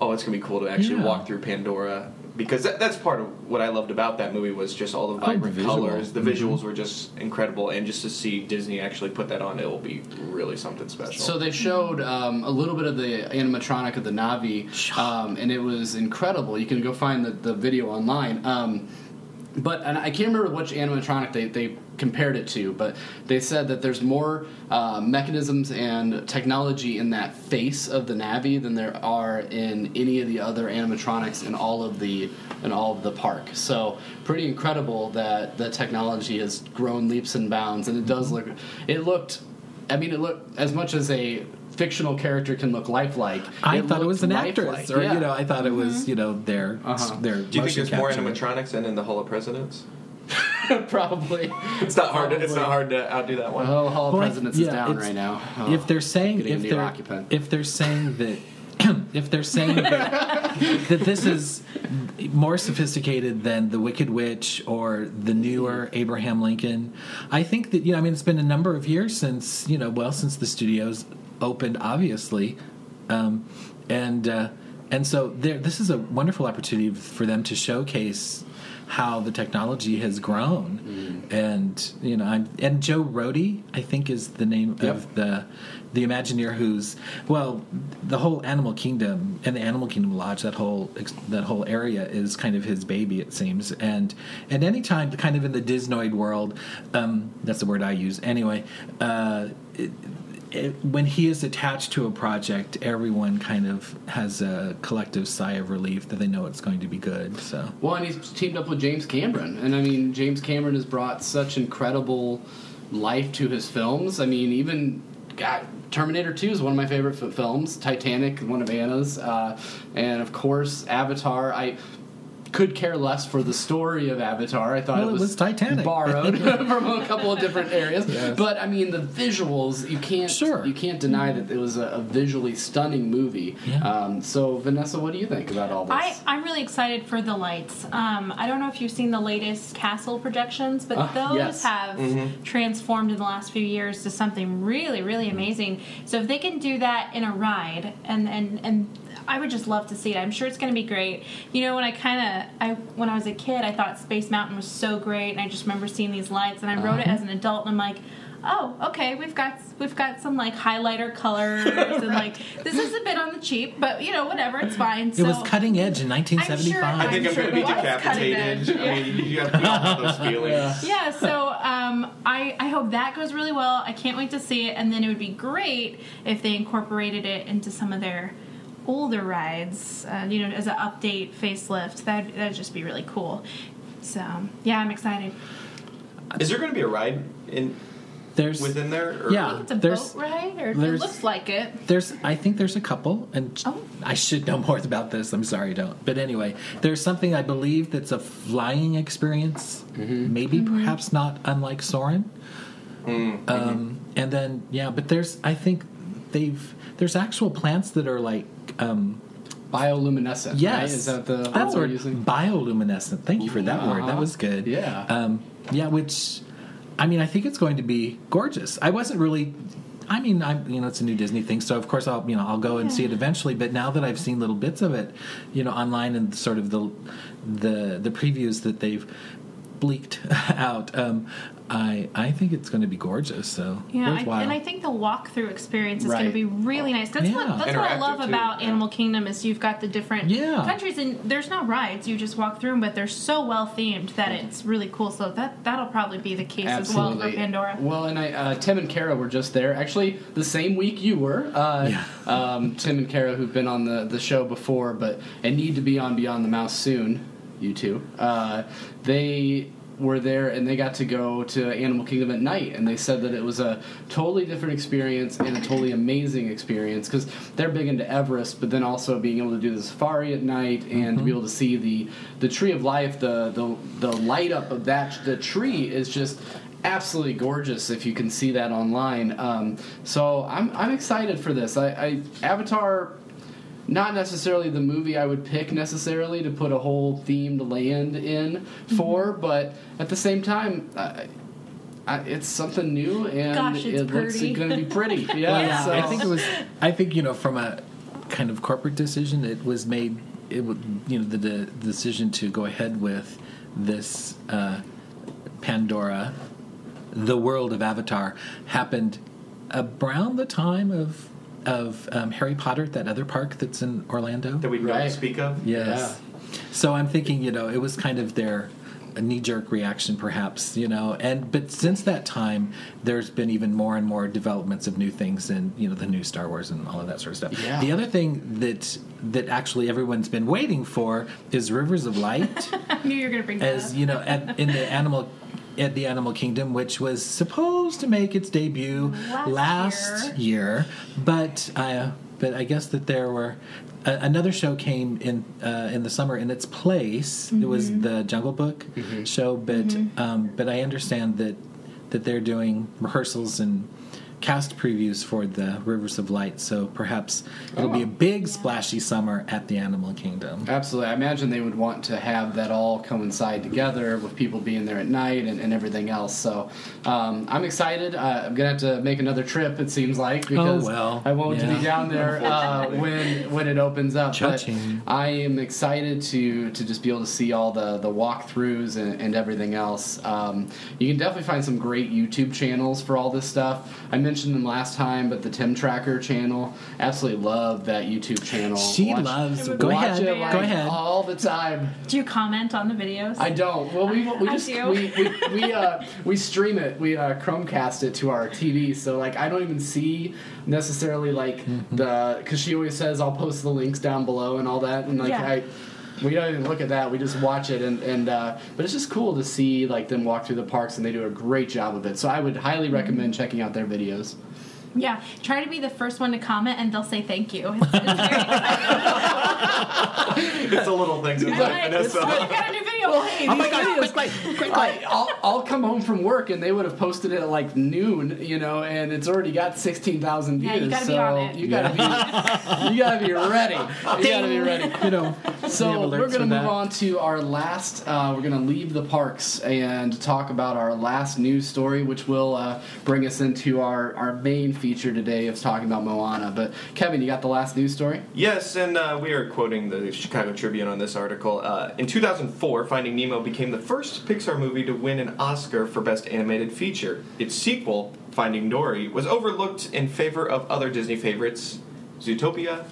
oh, it's gonna be cool to actually Yeah. walk through Pandora because that, that's part of what I loved about that movie was just all the Oh, the vibrant visual. colors. The visuals were just incredible, and just to see Disney actually put that on, it will be really something special. So they showed um, a little bit of the animatronic of the Na'vi, um, and it was incredible. You can go find the, the video online. Um, but and I can't remember which animatronic they, they compared it to, but they said that there's more uh, mechanisms and technology in that face of the Na'vi than there are in any of the other animatronics in all of the in all of the park. So pretty incredible that the technology has grown leaps and bounds, and it does look. It looked. I mean, it looked as much as a fictional character can look lifelike. I thought it was an looked actress, or yeah. you know, I thought it was you know their Uh-huh. their. Do you think motion there's more animatronics than in the Hall of Presidents? probably. It's not hard. To, it's not hard to outdo that one. Well, Hall of Well, I- Presidents yeah, is down right now. Oh, if they're saying getting if they're occupant. if they're saying that if they're saying that, that this is more sophisticated than the Wicked Witch or the newer Abraham Lincoln, I think that you know I mean it's been a number of years since you know well since the studios opened obviously, um, and uh, and so there this is a wonderful opportunity for them to showcase how the technology has grown. And you know I'm, and joe Rohde, i think is the name Yep. of the the imagineer who's well the whole animal kingdom and the animal kingdom lodge that whole that whole area is kind of his baby it seems. And and anytime kind of in the disnoid world um, that's the word i use anyway uh, it, it, when he is attached to a project, everyone kind of has a collective sigh of relief that they know it's going to be good. So Well, and he's teamed up with James Cameron, and I mean, James Cameron has brought such incredible life to his films. I mean, even God, Terminator Two is one of my favorite films. Titanic, one of Anna's, uh, and of course Avatar. I could care less for the story of Avatar. I thought Well, it it was, was Titanic. borrowed from a couple of different areas. Yes. But I mean, the visuals you can't Sure. you can't deny that it was a, a visually stunning movie. Yeah. Um, so Vanessa, what do you think about all this? I, I'm really excited for the lights. Um, I don't know if you've seen the latest castle projections, but Ah, those yes. have transformed in the last few years to something really, really amazing. So if they can do that in a ride, and and and I would just love to see it. I'm sure it's going to be great. You know, when I kind of I when I was a kid, I thought Space Mountain was so great, and I just remember seeing these lights, and I wrote it as an adult, and I'm like. Oh, okay. We've got we've got some like highlighter colors and like this is a bit on the cheap, but you know whatever, it's fine. It was cutting edge in I'm sure- 1975. I think I'm I'm, sure going to be it was decapitated. cutting I mean, you have to have those feelings. yeah so um, I, I hope that goes really well i can't wait to see it and then it would be great if they incorporated it into some of their older rides uh, you know as an update facelift that that'd just be really cool so yeah i'm excited Is there going to be a ride in There's within there? Or? Yeah. it's a There's- boat ride or it looks like it There's, I think there's a couple, and Oh. I should know more about this. I'm sorry, I don't. But anyway, there's something I believe that's a flying experience, maybe perhaps not unlike Soarin'. Um, and then yeah, but there's, I think they've there's actual plants that are like. Um, Bioluminescent. Yes, right? is that the that's word word we're using? bioluminescent. Thank you for that word. That Uh-huh. was good. Yeah. um, yeah. Which, I mean, I think it's going to be gorgeous. I wasn't really. I mean, I'm you know it's a new Disney thing, so of course I'll you know I'll go and see it eventually. But now that I've seen little bits of it, you know, online and sort of the the the previews that they've bleaked out, um, I I think it's going to be gorgeous. So yeah, I, and I think the walkthrough experience is going to be really nice. That's Yeah. what that's what I love too, about yeah. Animal Kingdom is you've got the different Yeah. countries and there's no rides. You just walk through them, but they're so well themed that it's really cool. So that that'll probably be the case as well for Pandora. Well, and I, uh, Tim and Kara were just there. Actually, the same week you were. Uh, Yeah. um, Tim and Kara, who've been on the, the show before, but and need to be on Beyond the Mouse soon. You two. Uh, they were there and they got to go to Animal Kingdom at night, and they said that it was a totally different experience and a totally amazing experience because they're big into Everest, but then also being able to do the safari at night and to be able to see the the Tree of Life, the the the light up of that the tree is just absolutely gorgeous if you can see that online. Um, so I'm I'm excited for this. I, I Avatar. Not necessarily the movie I would pick necessarily to put a whole themed land in for, but at the same time, I, I, it's something new and Gosh, it's it looks going to be pretty. Yeah, yeah, so- I think it was. I think you know, from a kind of corporate decision, it was made. It would you know the, the decision to go ahead with this uh, Pandora, the world of Avatar, happened around the time of of um, Harry Potter, that other park that's in Orlando. That we Right. don't speak of. Yes. So I'm thinking, you know, it was kind of their knee jerk reaction, perhaps, you know, and but since that time, there's been even more and more developments of new things, and you know, the new Star Wars and all of that sort of stuff. Yeah. The other thing that that actually everyone's been waiting for is Rivers of Light, I knew you were going to bring that as you know, at, in the animal. At the Animal Kingdom, which was supposed to make its debut Last last year, but uh, but I guess that there were a, another show came in uh, in the summer in its place. It was the Jungle Book show, but um, but I understand that that they're doing rehearsals and cast previews for the Rivers of Light. So perhaps it'll be a big splashy summer at the Animal Kingdom. Absolutely. I imagine they would want to have that all coincide together with people being there at night and, and everything else. So um, I'm excited. Uh, I'm going to have to make another trip, it seems like, because Oh, well, I won't yeah. be down there uh, when when it opens up. But Cha-ching. I am excited to, to just be able to see all the, the walkthroughs and, and everything else. Um, you can definitely find some great YouTube channels for all this stuff. I mentioned them last time, but the Tim Tracker channel, absolutely love that YouTube channel. She Watch- loves. Watch Go Watch ahead. it like Go ahead. all the time. Do you comment on the videos? I don't. Well, we, we just do. we we we, uh, we stream it. We uh, Chromecast it to our TV. So like I don't even see necessarily like Mm-hmm. the because she always says I'll post the links down below and all that and like Yeah. I. We don't even look at that. We just watch it, and and uh, but it's just cool to see like them walk through the parks, and they do a great job of it. So I would highly recommend checking out their videos. Yeah, try to be the first one to comment, and they'll say thank you. It's, it's it's a little thing. I'm like, Vanessa. "Oh, we got a new video. oh my god, quick, quick, quick, quick. I'll, I'll come home from work and they would have posted it at like noon, you know, and it's already got 16,000 views. Yeah, you gotta be on it. You gotta be, you gotta be ready. You gotta be ready. You know, So we we're going to move that. on to our last. Uh, we're going to leave the parks and talk about our last news story, which will uh, bring us into our, our main feature today of talking about Moana. But Kevin, you got the last news story? Yes, and uh, we are quoting the Chicago Tribune on this article. Uh, in 2004, Finding Nemo became the first Pixar movie to win an Oscar for Best Animated Feature. Its sequel, Finding Dory, was overlooked in favor of other Disney favorites, Zootopia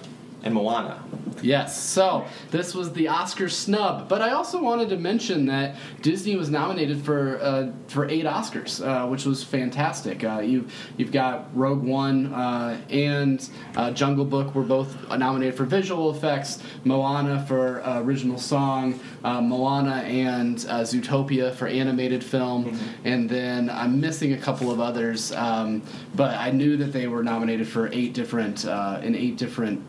and Moana. Yes. So this was the Oscar snub, but I also wanted to mention that Disney was nominated for uh, for eight Oscars, uh, which was fantastic. Uh, you've you've got Rogue One uh, and uh, Jungle Book were both nominated for visual effects. Moana for uh, original song. Uh, Moana and uh, Zootopia for animated film, and then I'm missing a couple of others. Um, but I knew that they were nominated for eight different uh, in eight different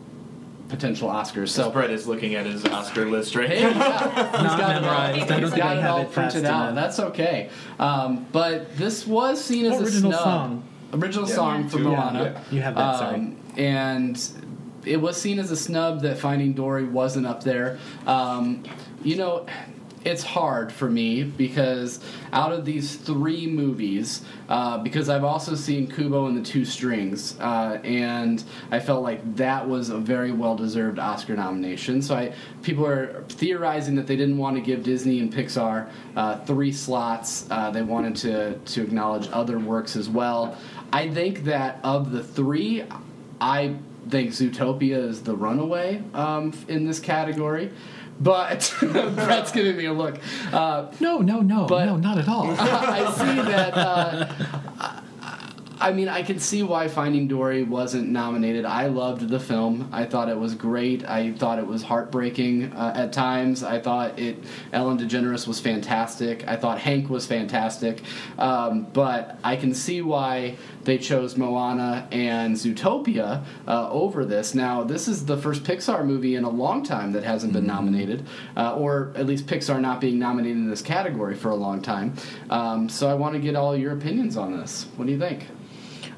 potential Oscars. So So Brett is looking at his Oscar list right Hey, now. yeah. Not got it all- memorized. I don't got it all printed out. enough. That's okay. Um, but this was seen as Original a snub. song. Original Yeah. song for Yeah. Moana. You have that, sorry. Um, and it was seen as a snub that Finding Dory wasn't up there. Um, you know, it's hard for me because out of these three movies, uh, because I've also seen Kubo and the Two Strings, uh, and I felt like that was a very well deserved Oscar nomination. So I, people are theorizing that they didn't want to give Disney and Pixar uh, three slots. Uh, they wanted to to acknowledge other works as well. I think that of the three, I think Zootopia is the runaway um, in this category. But Brett's giving me a look. Uh, No, no, no, But- no, not at all. I see that. Uh, I mean, I can see why Finding Dory wasn't nominated. I loved the film. I thought it was great. I thought it was heartbreaking uh, at times. I thought it. Ellen DeGeneres was fantastic. I thought Hank was fantastic. Um, but I can see why they chose Moana and Zootopia uh, over this. Now, this is the first Pixar movie in a long time that hasn't been nominated, uh, or at least Pixar not being nominated in this category for a long time. Um, so I want to get all your opinions on this. What do you think?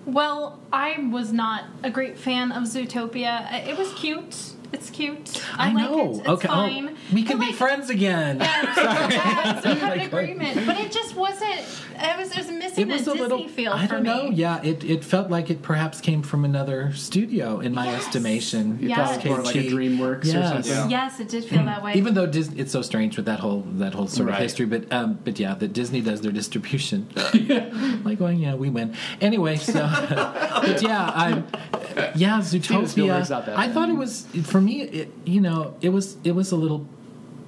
Well, I was not a great fan of Zootopia. It was cute. It's cute. I, I like know. it. It's okay, oh, we can But, be like, friends again. Yeah, yeah, so we have an agreement, but it just wasn't. It was. It was missing It was a Disney little. feel I for don't me. know. Yeah, it, it felt like it perhaps came from another studio, in my Yes. estimation. You Yes. thought it was more like a KT. DreamWorks or Yes. something? Yes, it did feel that way. Even though Disney, it's so strange with that whole that whole sort Right. of history, but um, but yeah, that Disney does their distribution. like, going, yeah, we win anyway. So, but yeah, I'm yeah, Zootopia. I thought it was for me. It, you know, it was it was a little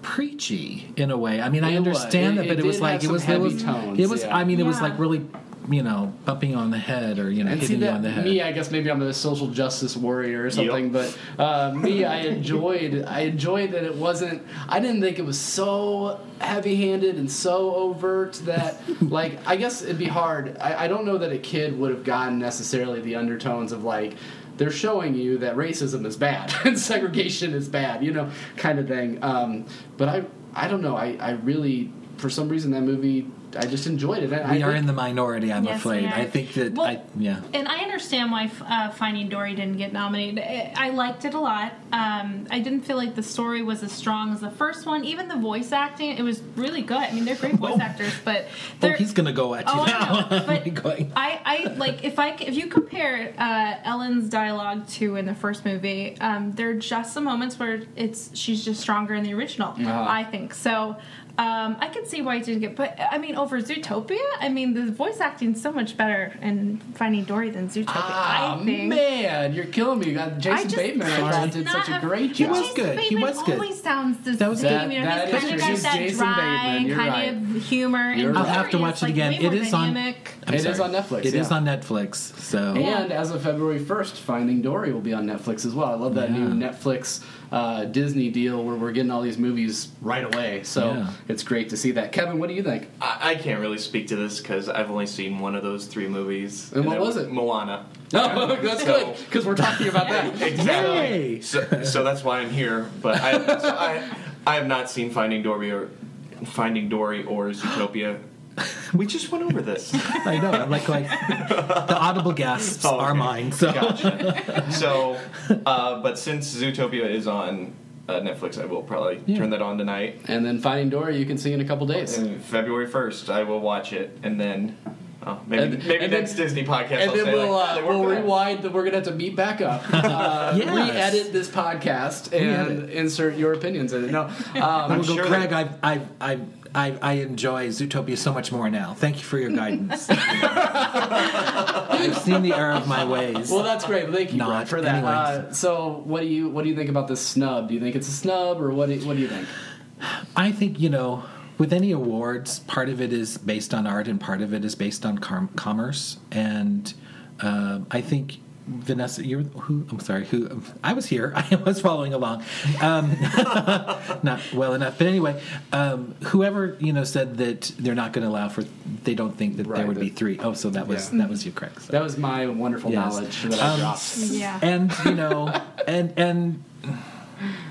preachy in a way. I mean, I It was. understand It- that, but it it was like it was it heavy was tones, it was. yeah. I mean, it was like really. You know, bumping on the head or you know, And hitting you that on the head. me, I guess maybe I'm a social justice warrior or something. But uh, me, I enjoyed. I enjoyed that it wasn't. I didn't think it was so heavy-handed and so overt that, like, I guess it'd be hard. I, I don't know that a kid would have gotten necessarily the undertones of like. They're showing you that racism is bad and segregation is bad, you know, kind of thing. Um, but I, I don't know. I, I really, for some reason, that movie, I just enjoyed it. I, we I are in the minority, I'm Yes, afraid. I think that Well, I yeah. And I understand why uh, Finding Dory didn't get nominated. I I liked it a lot. Um, I didn't feel like the story was as strong as the first one. Even the voice acting, it was really good. I mean, they're great voice Oh. actors, but Oh, they're, he's gonna go at you Oh, now. I know. But going. I, I like if I if you compare uh, Ellen's dialogue to in the first movie, um, there are just some moments where it's she's just stronger in the original. Uh-huh. I think so. Um, I can see why it didn't get, but I mean, over Zootopia, I mean, the voice acting's so much better in Finding Dory than Zootopia. Ah, I think. man, you're killing me. You got Jason just, Bateman. I I'm just did such a a- great job. job. was good. He was good. always sounds the That was same. That- you know, that he's kind of got that Jason dry Bateman, kind right. of humor. You're and right. I'll have to watch it like, again. way It more is on- I'm It is sorry. on Netflix, It is yeah. on Netflix. So And as of February 1st, Finding Dory will be on Netflix as well. I love that Yeah. new Netflix uh, Disney deal where we're getting all these movies right away. So Yeah. it's great to see that. Kevin, what do you think? I, I can't really speak to this because I've only seen one of those three movies. And what was it? Moana. Oh, that's So- good because we're talking about that. Exactly. Yay! So, so that's why I'm here. But I, so I, I have not seen Finding Dory or Finding Dory or Zootopia. We just went over this. I know. I'm like like the audible gasps Oh, okay. are mine. So Gotcha. So, uh, but since Zootopia is on uh, Netflix, I will probably Yeah. turn that on tonight. And then Finding Dory, you can see in a couple days. And February first, I will watch it, and then oh, maybe And- maybe and then- next Disney podcast. And I'll then say, we'll like, uh, we'll worked it out. rewind. We're gonna have to meet back up, uh, Yes. re-edit this podcast, and Re-edit. insert your opinions in it. No, um, we'll go, sure Craig. that- I I I I enjoy Zootopia so much more now. Thank you for your guidance. I've seen the error of my ways. well, that's great. Thank you, Not Brett, for that. Uh, so, what do you what do you think about this snub? Do you think it's a snub, or what? Do, what do you think? I think you know, with any awards, part of it is based on art, and part of it is based on com- commerce. And uh, I think Vanessa, you're who? I'm sorry, who? I was here. I was following along, um, not well enough. But anyway, um, whoever you know said that they're not going to allow for. They don't think that Right, there would be that- three. Oh, so that was Yeah. that was you, Craig. So. That was my wonderful Yes. knowledge that I Um, dropped. Yeah. and you know and and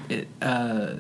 it, uh,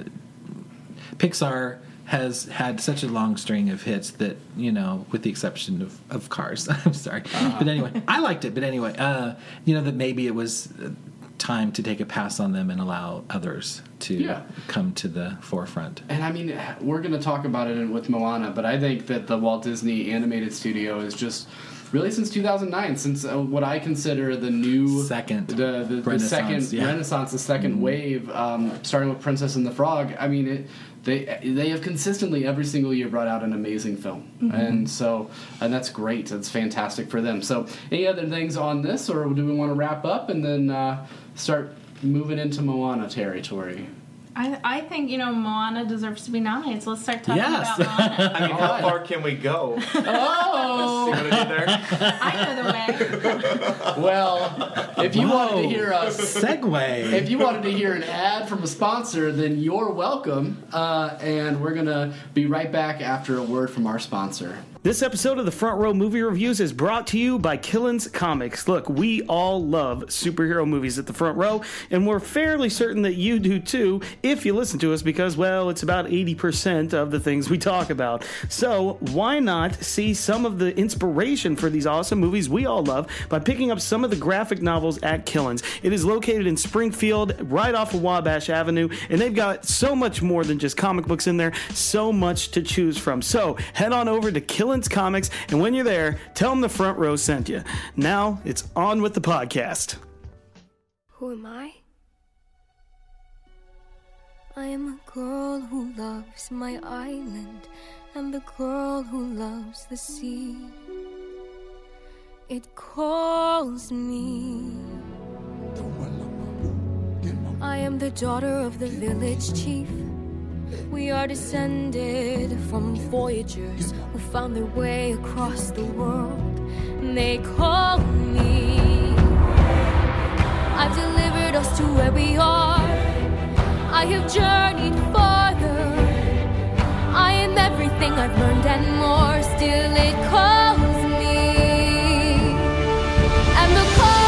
Pixar has had such a long string of hits that you know, with the exception of, of Cars. I'm sorry, but anyway, I liked it. But anyway, uh, you know that maybe it was uh, time to take a pass on them and allow others to Yeah. come to the forefront. And I mean, we're going to talk about it with Moana, but I think that the Walt Disney Animated Studio is just really since 2009, since uh, what I consider the new Second the the, the Renaissance, second yeah. Renaissance, the 2nd wave, um, starting with Princess and the Frog. I mean, it, they they have consistently every single year brought out an amazing film, and so and that's great. That's fantastic for them. So, any other things on this, or do we want to wrap up and then uh, start moving into Moana territory? I, I think you know Moana deserves to be nominated. So let's start talking Yes. about Moana. I mean, how far can we go? See Oh. what I did there? I know the way. Well, if you wanted to hear us, segue. if you wanted to hear an ad from a sponsor, then you're welcome. Uh, and we're gonna be right back after a word from our sponsor. This episode of the Front Row Movie Reviews is brought to you by Killins Comics. Look, we all love superhero movies at the front row, and we're fairly certain that you do too if you listen to us because, well, it's about 80% of the things we talk about. So, why not see some of the inspiration for these awesome movies we all love by picking up some of the graphic novels at Killins? It is located in Springfield, right off of Wabash Avenue, and they've got so much more than just comic books in there, so much to choose from. So, head on over to Killins Comics, and when you're there, tell them the front row sent you. Now, it's on with the podcast. Who am I? I am a girl who loves my island and the girl who loves the sea. It calls me. I am the daughter of the village chief. We are descended from voyagers who found their way across the world. And They call me. I've delivered us to where we are. I have journeyed farther. I am everything I've learned and more. Still, it calls me. And the call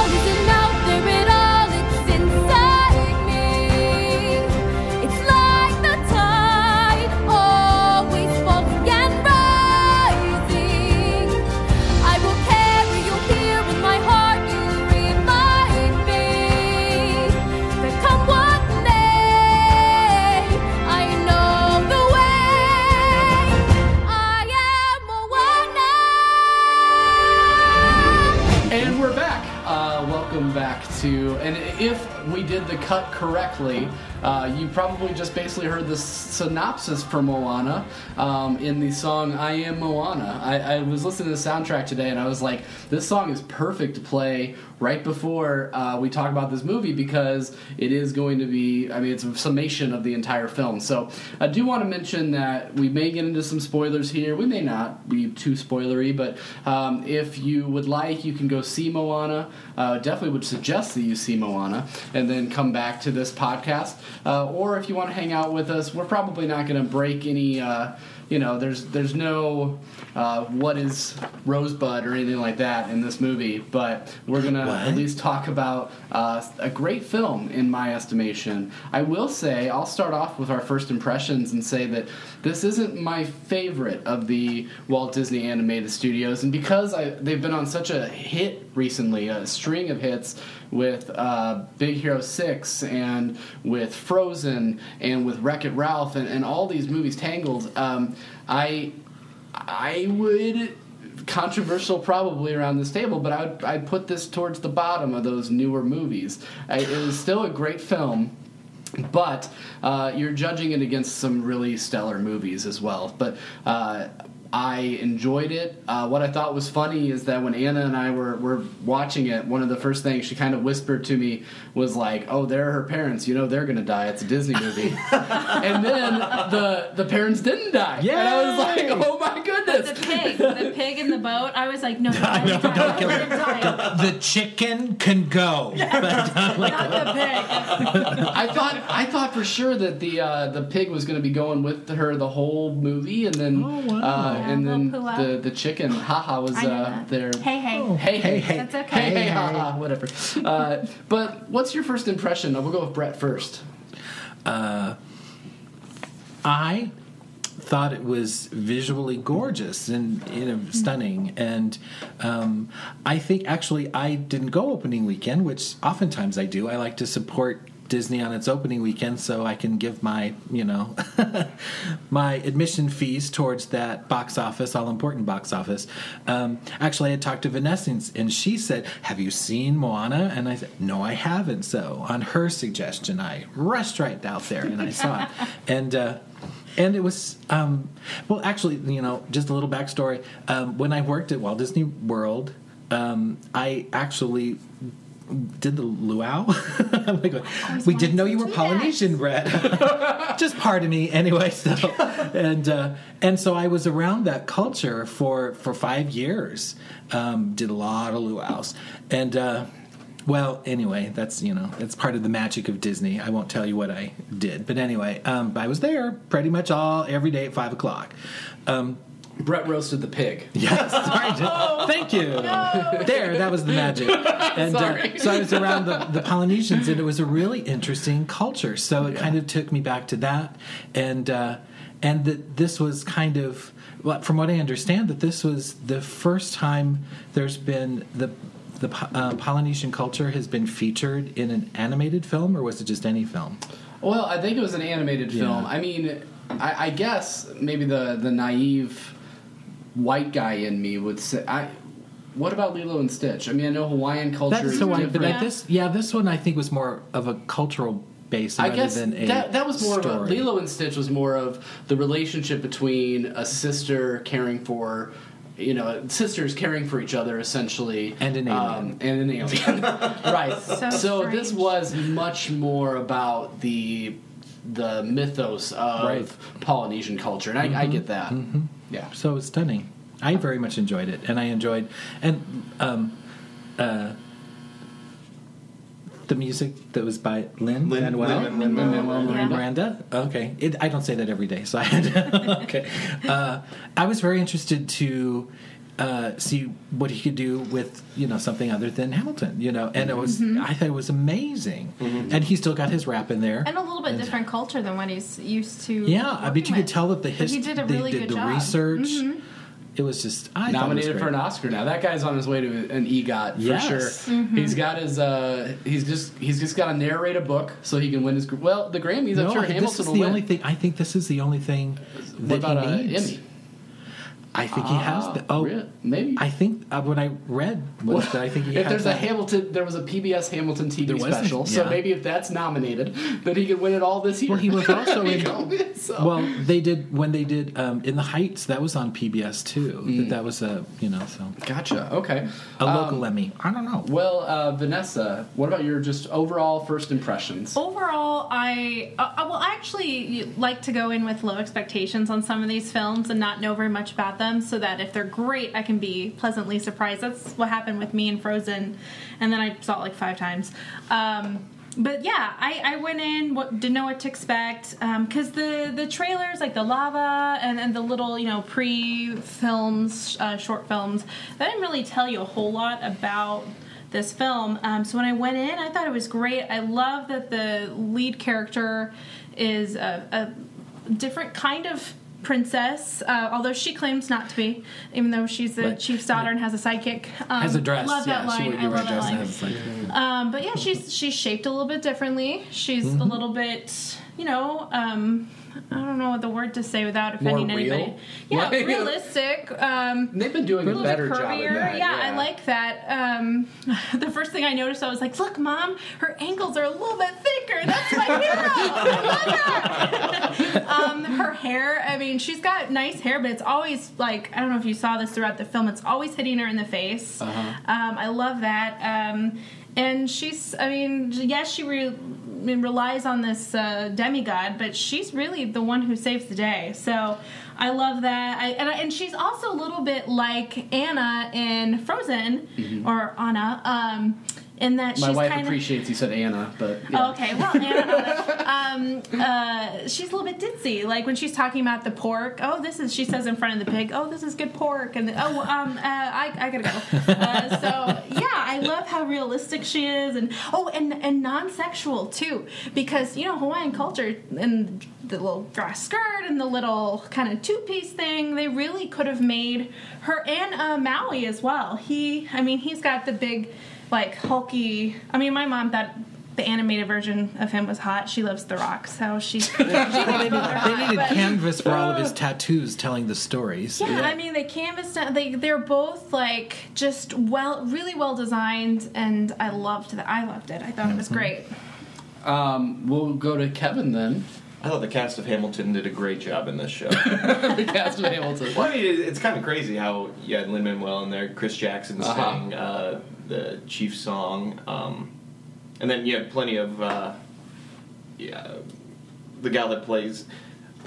did the cut correctly, uh, you probably just basically heard the synopsis for Moana um, in the song "I Am Moana." I, I was listening to the soundtrack today, and I was like, "This song is perfect to play right before uh, we talk about this movie because it is going to be. I mean, it's a summation of the entire film." So I do want to mention that we may get into some spoilers here. We may not be too spoilery, but um, if you would like, you can go see Moana. Uh, definitely would suggest that you see Moana and then come back to this podcast. uh, or if you want to hang out with us, we're probably not going to break any. You know, there's there's no uh, what is Rosebud or anything like that in this movie, but we're gonna What? at least talk about uh, a great film in my estimation. I will say I'll start off with our first impressions and say that this isn't my favorite of the Walt Disney Animated Studios, and because I, they've been on such a hit recently, a string of hits with uh, Big Hero 6 and with Frozen and with Wreck It Ralph and, and all these movies, Tangled, um, I, I would controversial probably around this table, but I would I'd put this towards the bottom of those newer movies. I, it was still a great film. But uh, you're judging it against some really stellar movies as well. But uh, I enjoyed it. Uh, what I thought was funny is that when Anna and I were, were watching it, one of the first things she kind of whispered to me was like, "Oh, they're her parents. You know they're gonna die. It's a Disney movie." and then the the parents didn't die, and I was like, "Oh my goodness!" The pig, the pig in the boat. I was like, no, no, I know, don't, don't kill let him. The chicken can go. Not the pig. I thought I thought for sure that the uh, the pig was going to be going with her the whole movie, and then Oh, wow. uh, Yeah, and then the the chicken haha was uh, there. Hey, hey. Oh. Hey, hey, Hey, hey. That's okay. hey, hey, Hey, haha, whatever. Uh, but what's your first impression? We'll go with Brett first. I thought it was visually gorgeous and you know stunning and um, i think actually i didn't go opening weekend which oftentimes i do i like to support disney on its opening weekend so i can give my you know my admission fees towards that box office all important box office. Um, actually i had talked to vanessa and- she said have you seen moana? And i said no i haven't. So on her suggestion i rushed right out there and i saw it. And uh, and it was um, well actually you know just a little backstory. Um, when i worked at walt disney world um, i actually did the luau? Like, we didn't know you were polynesian brett. Just pardon me anyway so. And uh, and so i was around that culture for for five years. Um, did a lot of luau's. And uh, well, anyway, that's you know that's part of the magic of Disney. I won't tell you what I did, but anyway, um, I was there pretty much all every day at five o'clock. Um, Brett roasted the pig. Yes, sorry, Jen. thank you. There, that was the magic. And Sorry. uh, so I was around the, the Polynesians, and it was a really interesting culture. So it kind of took me back to that, and uh, and that this was kind of, well, from what I understand, that this was the first time there's been the. The uh, Polynesian culture has been featured in an animated film, or was it just any film? Well, I think it was an animated film. Yeah. I mean, I, I guess maybe the the naive white guy in me would say, I. What about Lilo and Stitch? I mean, I know Hawaiian culture That's is the one, but different. like this, yeah, this one I think was more of a cultural base I guess than a that that was more of a. Lilo and Stitch was more of the relationship between a sister caring for you know sisters caring for each other essentially And an alien. um, and an alien right So this was much more about the the mythos of Right. Mm-hmm. Polynesian culture and I, I get that yeah So it's stunning. I very much enjoyed it, and I enjoyed and um, uh, the music that was by Lynn Lin- Manuel. Lin- Lin- Lin-Manuel Yeah. Miranda. Okay, it, I don't say that every day, so I had. okay, uh, I was very interested to uh, see what he could do with you know something other than Hamilton, you know, and it was I thought it was amazing, and he still got his rap in there. And a little bit different culture than what he's used to. Yeah, I bet you working could tell that the history, He did a really did good the job. Mm-hmm. research. It was just I nominated for an Oscar now. That guy's on his way to an EGOT for Yes. sure. Mm-hmm. He's got his uh he's just he's just got to narrate a book so he can win his well the Grammys. great. I'm No, sure I- this is will the win. only thing. I think this is the only thing what that about he an needs. Emmy? I think he has. Ah, The, oh, really? maybe. I think uh, what I read was that I think he if has there's a. Hamilton, there was a PBS Hamilton TV There was, special. So maybe if that's nominated, then he could win it all this year. Well, he was also in. you. So- Well, they did when they did um, in the Heights. That was on PBS too. Mm. That, that was a you know so gotcha. Okay. a local Um, Emmy. I don't know. well, uh, Vanessa, what about your just overall first impressions? Overall, I uh, uh, well, I actually like to go in with low expectations on some of these films and not know very much about them, so that if they're great, I can be pleasantly surprised. That's what happened with me in Frozen, and then I saw it like five times. Um, but yeah, I, I went in, what, didn't know what to expect, because the the trailers, like the lava and, and the little you know pre films, uh, short films, that didn't really tell you a whole lot about this film. Um, so when I went in, I thought it was great. I love that the lead character is a, a different kind of princess, uh, although she claims not to be, even though she's the Right. chief's daughter and has a sidekick. Um, Has a dress. Love that yeah, line. She, I love that line. Um, but yeah, she's she's shaped a little bit differently. She's Mm-hmm. a little bit, you know, um, I don't know what the word to say without offending More real? anybody. Yeah, Like- realistic. Um, They've been doing a little better bit job curvier. that. yeah, I like that. Um, the first thing I noticed, I was like, "Look, mom, her ankles are a little bit thicker. That's my hero. I love her." um, her hair. I mean, she's got nice hair, but it's always like I don't know if you saw this throughout the film. It's always hitting her in the face. Uh-huh. Um, I love that. Um, and she's, I mean, yes, she re- relies on this uh, demigod, but she's really the one who saves the day. So I love that. I, and, I- and she's also a little bit like Anna in Frozen, or Anna, um, in that My she's wife kind of. appreciates you said Anna, but Oh, okay. Well, Anna, um, uh, she's a little bit ditzy. Like when she's talking about the pork. Oh, this is. She says in front of the pig. Oh, this is good pork. And oh, um, uh, I, I gotta go. Uh, so yeah, I love how realistic she is, and oh, and and non-sexual too, because you know Hawaiian culture and the little grass skirt and the little kind of two-piece thing. They really could have made her and uh, Maui as well. He, I mean, he's got the big like hulky. I mean, my mom thought the animated version of him was hot. She loves The Rock, so she. she thinks they're They needed but- canvas for all of his tattoos telling the stories. yeah, I mean they canvassed. They they're both like just well, really well designed, and I loved that. I loved it. I thought it was Mm-hmm. great. Um, we'll go to Kevin then. I thought the cast of Hamilton did a great job in this show. the cast of Hamilton. well, I mean, it's kind of crazy how you had Lin Manuel in there, Chris Jackson Uh-huh. sang uh, the chief song, um, and then you had plenty of uh, yeah, the gal that plays.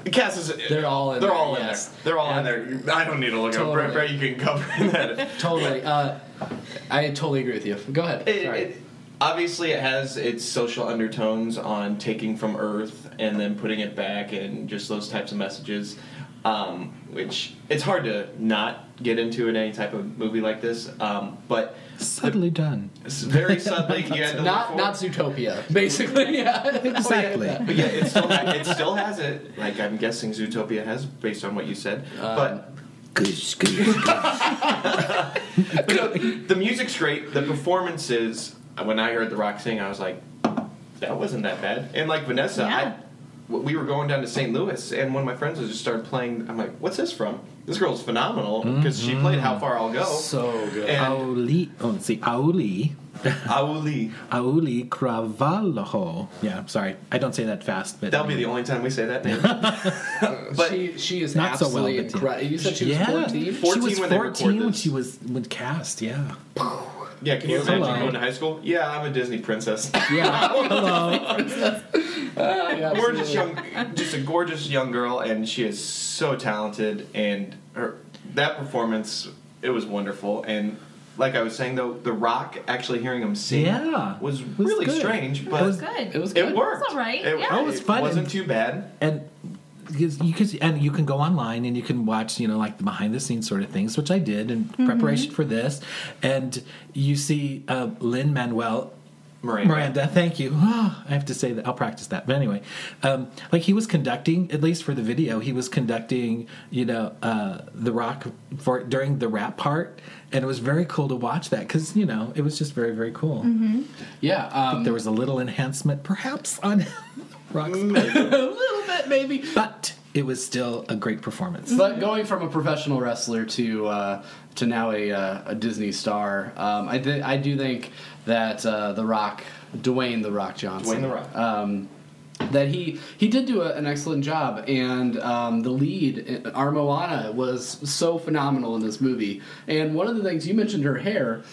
The cast is They're all in They're there, all in yes. there. They're all in there. I don't need to look up. Totally. Brett, Brett, you can cover that. Totally. Uh, I totally agree with you. Go ahead. It, Sorry. it, obviously, it has its social undertones on taking from Earth and then putting it back, and just those types of messages, um, which it's hard to not get into in any type of movie like this. Um, but Subtly done. it's very subtly, you had to not look not Zootopia, basically. Yeah. Exactly. But yeah, it still, ha- it still has it. Like I'm guessing Zootopia has, based on what you said. Um, but Goosh, goosh. But no, the music's great. The performances. When I heard The Rock sing, I was like, that wasn't that bad. And like Vanessa, Yeah. I, w- we were going down to St. Louis, and one of my friends was just started playing. I'm like, what's this from? This girl's phenomenal because she played How mm-hmm. Far I'll Go. So good. And Auli, oh, let's see, Auli, Auli. Auli Cravalho. Yeah, sorry, I don't say that fast, but That'll be the only time we say that name. but she she is not so well. absolutely incredible. You said she was yeah. 14? 14 she was when they 14 when she was when cast. Yeah, yeah, can you imagine Hello. going to high school? Yeah, I'm a Disney princess. yeah. Hello. Yeah, gorgeous absolutely. young, just a gorgeous young girl, and she is so talented. And her that performance, it was wonderful. And like I was saying, though, The Rock actually hearing him sing Yeah, was, was really good. strange, It but was Good. It was good. it worked. It's all right, It, yeah. It was fun, It wasn't and- too bad. and because you can and you can go online and you can watch you know like the behind the scenes sort of things which i did in preparation for this and you see uh, Lin Manuel Miranda. Miranda, thank you. I have to say that I'll practice that. But anyway, um, like he was conducting, at least for the video, he was conducting, you know, uh, the rock for during the rap part, and it was very cool to watch that because you know it was just very very cool. Yeah. Um, There was a little enhancement, perhaps on Rock's, a little bit, maybe. but it was still a great performance. But going from a professional wrestler to uh, to now a, uh, a Disney star, um, I did, I do think that uh, the Rock, Dwayne the Rock Johnson, Dwayne The Rock. um, that he he did do a, an excellent job, and um, the lead our Moana was so phenomenal in this movie. And one of the things you mentioned her hair,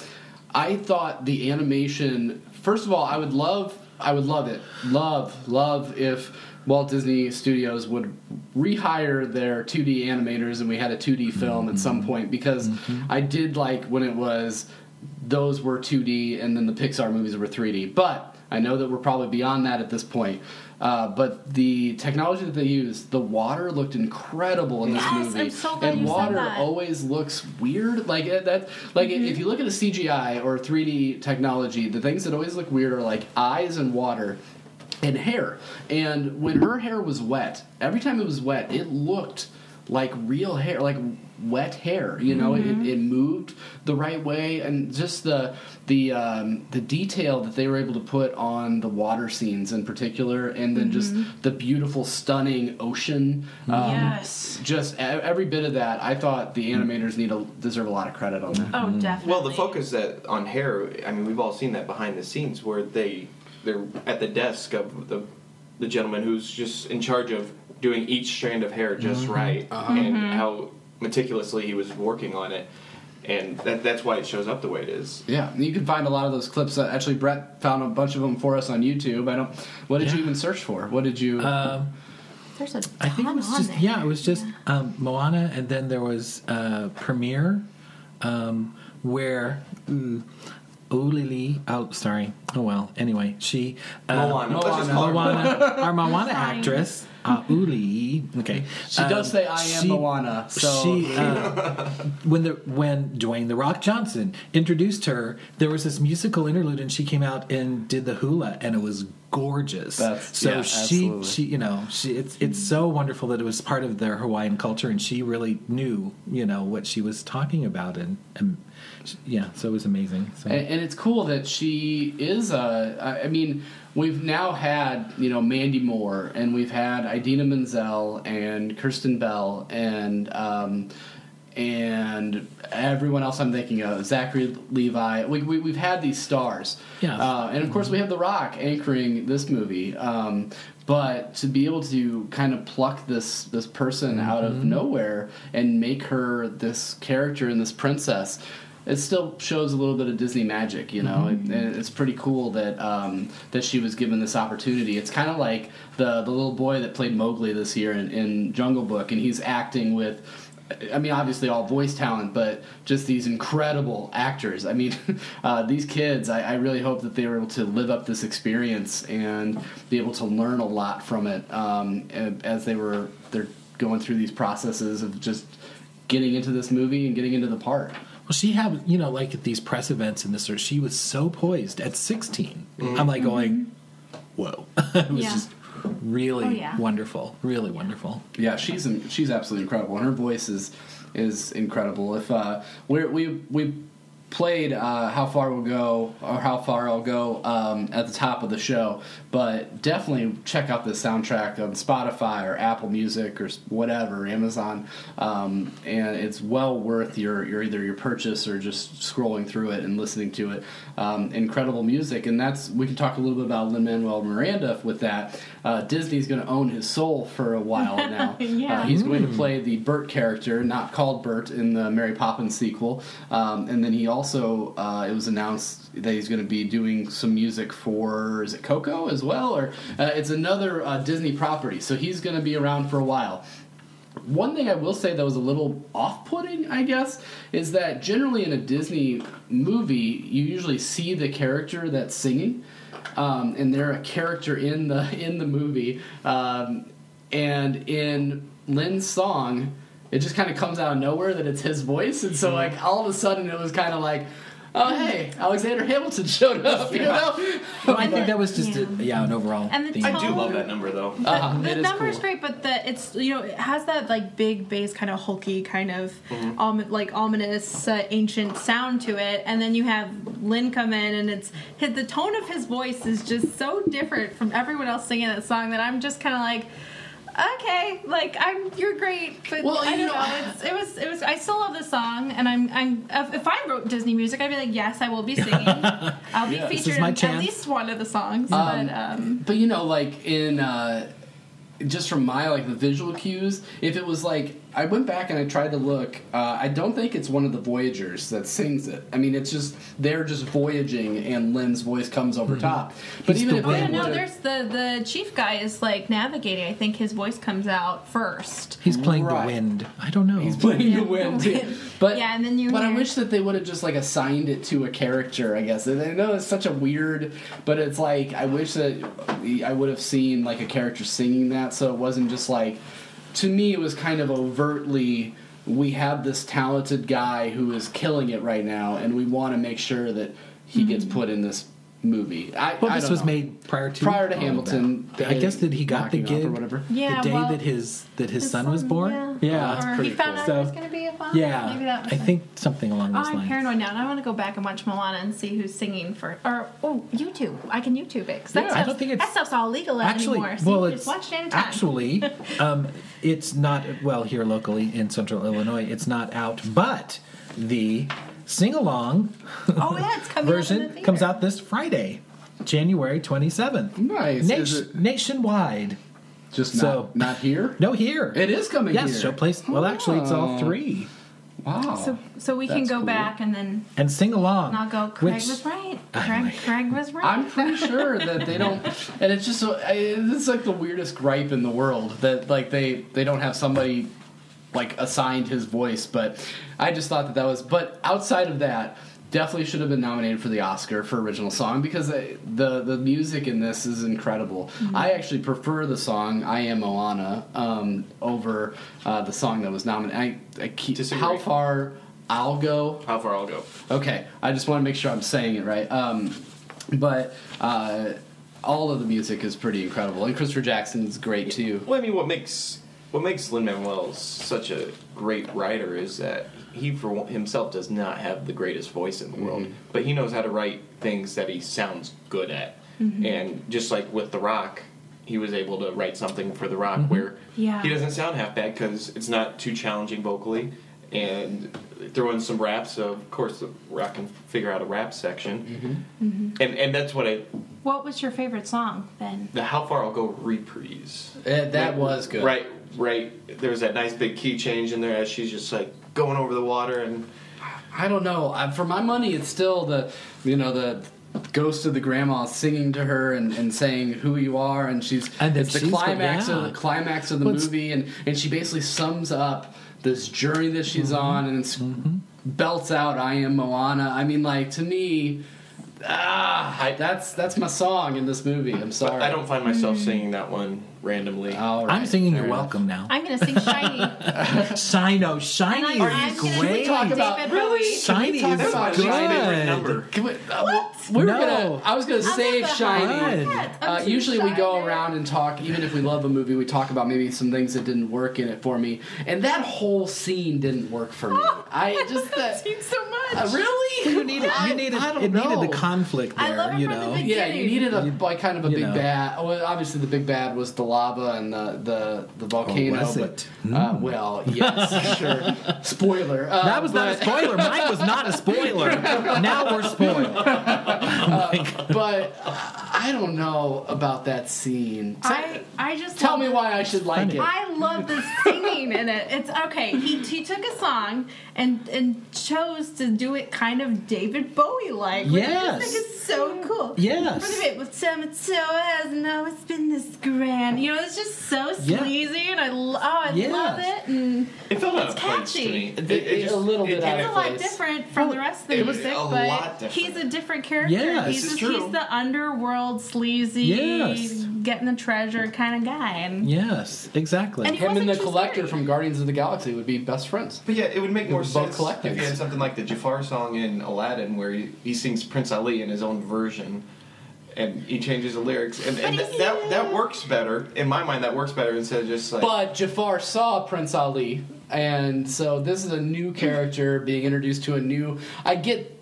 I thought the animation. First of all, I would love, I would love it, love, love if Walt Disney Studios would rehire their 2D animators and we had a 2D mm-hmm. film at some point because mm-hmm. I did like when it was those were 2D and then the Pixar movies were 3D, but I know that we're probably beyond that at this point. Uh, but the technology that they use, the water looked incredible in this Yes, movie, I'm so glad and you said water always looks weird. Like that, like Mm-hmm. if you look at a CGI or 3D technology, the things that always look weird are like eyes and water and hair. And when her hair was wet, every time it was wet, it looked like real hair, like wet hair. You know, Mm-hmm. it, it moved the right way, and just the the um, the detail that they were able to put on the water scenes in particular, and then just the beautiful, stunning ocean. Um, Mm-hmm. Yes. Just e- every bit of that, I thought the animators need a, deserve a lot of credit on that. Oh, definitely. Well, the focus that on hair, I mean, we've all seen that behind the scenes where they they're at the desk of the the gentleman who's just in charge of doing each strand of hair just right, and how meticulously he was working on it, and that that's why it shows up the way it is. Yeah, you can find a lot of those clips. Uh, actually, Brett found a bunch of them for us on YouTube. I don't. What did you even search for? What did you? Um, There's a I think it was on just there. yeah, it was just um, Moana, and then there was uh, Premiere, um, where mm, Ulili. Oh, sorry. Oh well. Anyway, she uh, Moana. Let's just call her Moana, our Moana actress. Uh, Uli. Okay. she Um, does say, "I am she- Moana." So she uh, when the when Dwayne the Rock Johnson introduced her, there was this musical interlude, and she came out and did the hula, and it was gorgeous. That's- so yeah, she absolutely. she you know she it's it's so wonderful that it was part of their Hawaiian culture, and she really knew you know what she was talking about, and, and yeah, so it was amazing. So. and, and it's cool that she is. I I mean, we've now had you know Mandy Moore, and we've had Idina Menzel and Kirsten Bell, and um, and everyone else I'm thinking of, Zachary Levi. We, we we've had these stars, Yeah. Uh, and of course we have The Rock anchoring this movie. Um, but to be able to kind of pluck this this person out of nowhere and make her this character and this princess it still shows a little bit of Disney magic, you know. Mm-hmm. It, it's pretty cool that um, that she was given this opportunity. It's kind of like the the little boy that played Mowgli this year in, in Jungle Book, and he's acting with. I mean, obviously all voice talent, but just these incredible actors. I mean, uh, these kids. I, I really hope that they were able to live up this experience and be able to learn a lot from it um, as they were they're going through these processes of just getting into this movie and getting into the part. Well, she had, you know, like at these press events and this, or she was so poised at 16. I'm like going, whoa. it was Yeah. just really Oh, yeah. wonderful, really wonderful. Yeah, she's she's absolutely incredible, and her voice is is incredible. If uh, we we we played uh, how far we'll go or how far I'll go um, at the top of the show, but definitely check out the soundtrack on Spotify or Apple Music or whatever Amazon, um, and it's well worth your your either your purchase or just scrolling through it and listening to it. Um, incredible music, and that's we can talk a little bit about Lin Manuel Miranda with that. Uh, Disney's going to own his soul for a while now. Yeah. Uh, he's going to play the Bert character, not called Bert, in the Mary Poppins sequel. Um, and then he also, uh, it was announced that he's going to be doing some music for, is it Coco as well? Or uh, it's another uh, Disney property. So he's going to be around for a while. One thing I will say that was a little off putting, I guess, is that generally in a Disney movie, you usually see the character that's singing. Um, and they're a character in the in the movie. Um, and in Lin's song, it just kind of comes out of nowhere that it's his voice, and so like all of a sudden it was kind of like, oh hey, Alexander Hamilton showed up, you know? Well, I think that was just, a, yeah, an overall And the theme. I do love that number though. Uh-huh, the it is number's cool. great, but the it's you know it has that like big bass kind of hulky kind of um, like ominous uh, ancient sound to it, and then you have Lin come in, and it's his, the tone of his voice is just so different from everyone else singing that song that I'm just kind of like. Okay, like I'm, you're great, but Well, I you don't know- know. It's, it was, it was. I still love the song, and I'm, I'm. If if I wrote Disney music, I'd be like, yes, I will be singing. I'll be Yeah. Featured in chance. at least one of the songs. Um, but um, But you know, like in uh, just from my like the visual cues, if it was like I went back and I tried to look, uh, I don't think it's one of the Voyagers that sings it. I mean, it's just they're just voyaging, and Lin's voice comes over top. But He's even the if Oh they yeah, wind. no. There's the the chief guy is like navigating. I think his voice comes out first. He's playing Right. the wind. I don't know. He's playing Yeah, the wind, the wind. But Yeah, and then you But I wish that they would have just like assigned it to a character. I guess And I know it's such a weird, but it's like I wish that I would have seen like a character singing that, so it wasn't just like. To me, it was kind of overtly. We have this talented guy who is killing it right now, and we want to make sure that he gets mm-hmm. put in this movie. I, well, I this don't was know. made prior to prior to Hamilton. that. I guess that he got the knocking gig or whatever. Yeah, the day well, that his that his, his son, was born. Yeah, Yeah, or he found out So- he was going to be a father. yeah. maybe that was I it. think something along Oh, those I'm lines. paranoid now. and I want to go back and watch Moana and see who's singing for. Or oh, YouTube. I can YouTube it 'cause that, Yeah, I stuff's, don't think it's- that stuff's all legal Actually, anymore. So well, you it's just watch it anytime. actually um, it's not well here locally in Central Illinois. It's not out, but the sing along oh yeah, it's coming out in the version comes out this Friday, January twenty seventh. Nice. Is it nationwide. just so- not, not here? No, here It is coming Yes, here. show place. Well, actually, it's all three. Wow. So so we can go cool. back and then And sing along. and I'll go. Craig which- was right. Craig, like- Craig was right. I'm pretty sure that they don't, and it's just so. I, this is like the weirdest gripe in the world that like they they don't have somebody like assigned his voice. But I just thought that that was. But outside of that, definitely should have been nominated for the Oscar for original song because the the, the music in this is incredible. I actually prefer the song "I Am Moana" um, over uh, the song that was nominated. I, I keep Disagree. how far. I'll go. How far I'll go. Okay, I just want to make sure I'm saying it right. Um, but uh, all of the music is pretty incredible, and Christopher Jackson's great too. Well, I mean, what makes what makes Lin Manuel such a great writer is that he, for himself, does not have the greatest voice in the world, mm-hmm. but he knows how to write things that he sounds good at. Mm-hmm. And just like with The Rock, he was able to write something for The Rock mm-hmm. where Yeah. he doesn't sound half bad because it's not too challenging vocally. And throw in some raps, so of course the Rock can figure out a rap section, and and that's what I what was your favorite song then? the How Far I'll Go reprise. Uh, that Right- was good. Right, right. There was that nice big key change in there as she's just like going over the water and I don't know. Uh, for my money, it's still the you know the ghost of the grandma singing to her and, and saying who you are, and she's And then it's the she's the- climax yeah. of the climax of the Well, movie, and and she basically sums up this journey that she's Mm-hmm. on, and it's, belts out "I am Moana." I mean, like to me. Ah, I- that's that's my song in this movie. I'm sorry. I don't find myself singing that one randomly. All right, I'm singing "You're. Welcome" now. I'm gonna sing Shiny. Shino, Shiny And I- I'm is gonna great. sing talk about- David really? Bowie. Shiny talk is about good. my favorite number. Can we, uh, we were No. gonna. I was gonna I'll save never Shiny. Fun. Yeah, I'm Uh, too usually we shy go around and talk. Even if we love a movie, we talk about maybe some things that didn't work in it for me. And that whole scene didn't work for me. I just that. Seen so much. Uh, really? You needed, you needed, I don't it needed the know. conflict I there. love it you from know, the beginning. Yeah, you needed a like kind of a You big know. bad. Well, obviously the big bad was the lava and the the, the volcano. was but it? Hmm. uh, well, yes, sure. Spoiler. Uh, that was not a spoiler. Mine was not a spoiler. now we're spoiled. but I don't know about that scene. Tell- I I just tell me why I should like it. I love the singing in it. It's okay. He he took a song and and chose to do it kind of David Bowie like. I Yes. just think it's so cool. Yes. For the bit with so much so hasn't always been this grand. You know, it's just so Yeah. sleazy, and I lo- oh I Yes. love it, and It felt out It's of to catchy. me. It- it- a little bit out it's of a lot place. different from the rest of the it was music, a but lot different. he's a different character. Yes. he's, This is just- true. he's the underworld sleazy, Yes. getting the treasure kind of guy, and Yes, exactly. And Him and the collector scary. from Guardians of the Galaxy would be best friends. But yeah, it would make more Both sense collectors. if you had something like the Jafar song in Aladdin, where he, he sings Prince Ali in his own version, and he changes the lyrics, and, and that, that that works better in my mind. That works better instead of just like. But Jafar saw Prince Ali, and so this is a new character being introduced to a new. I get.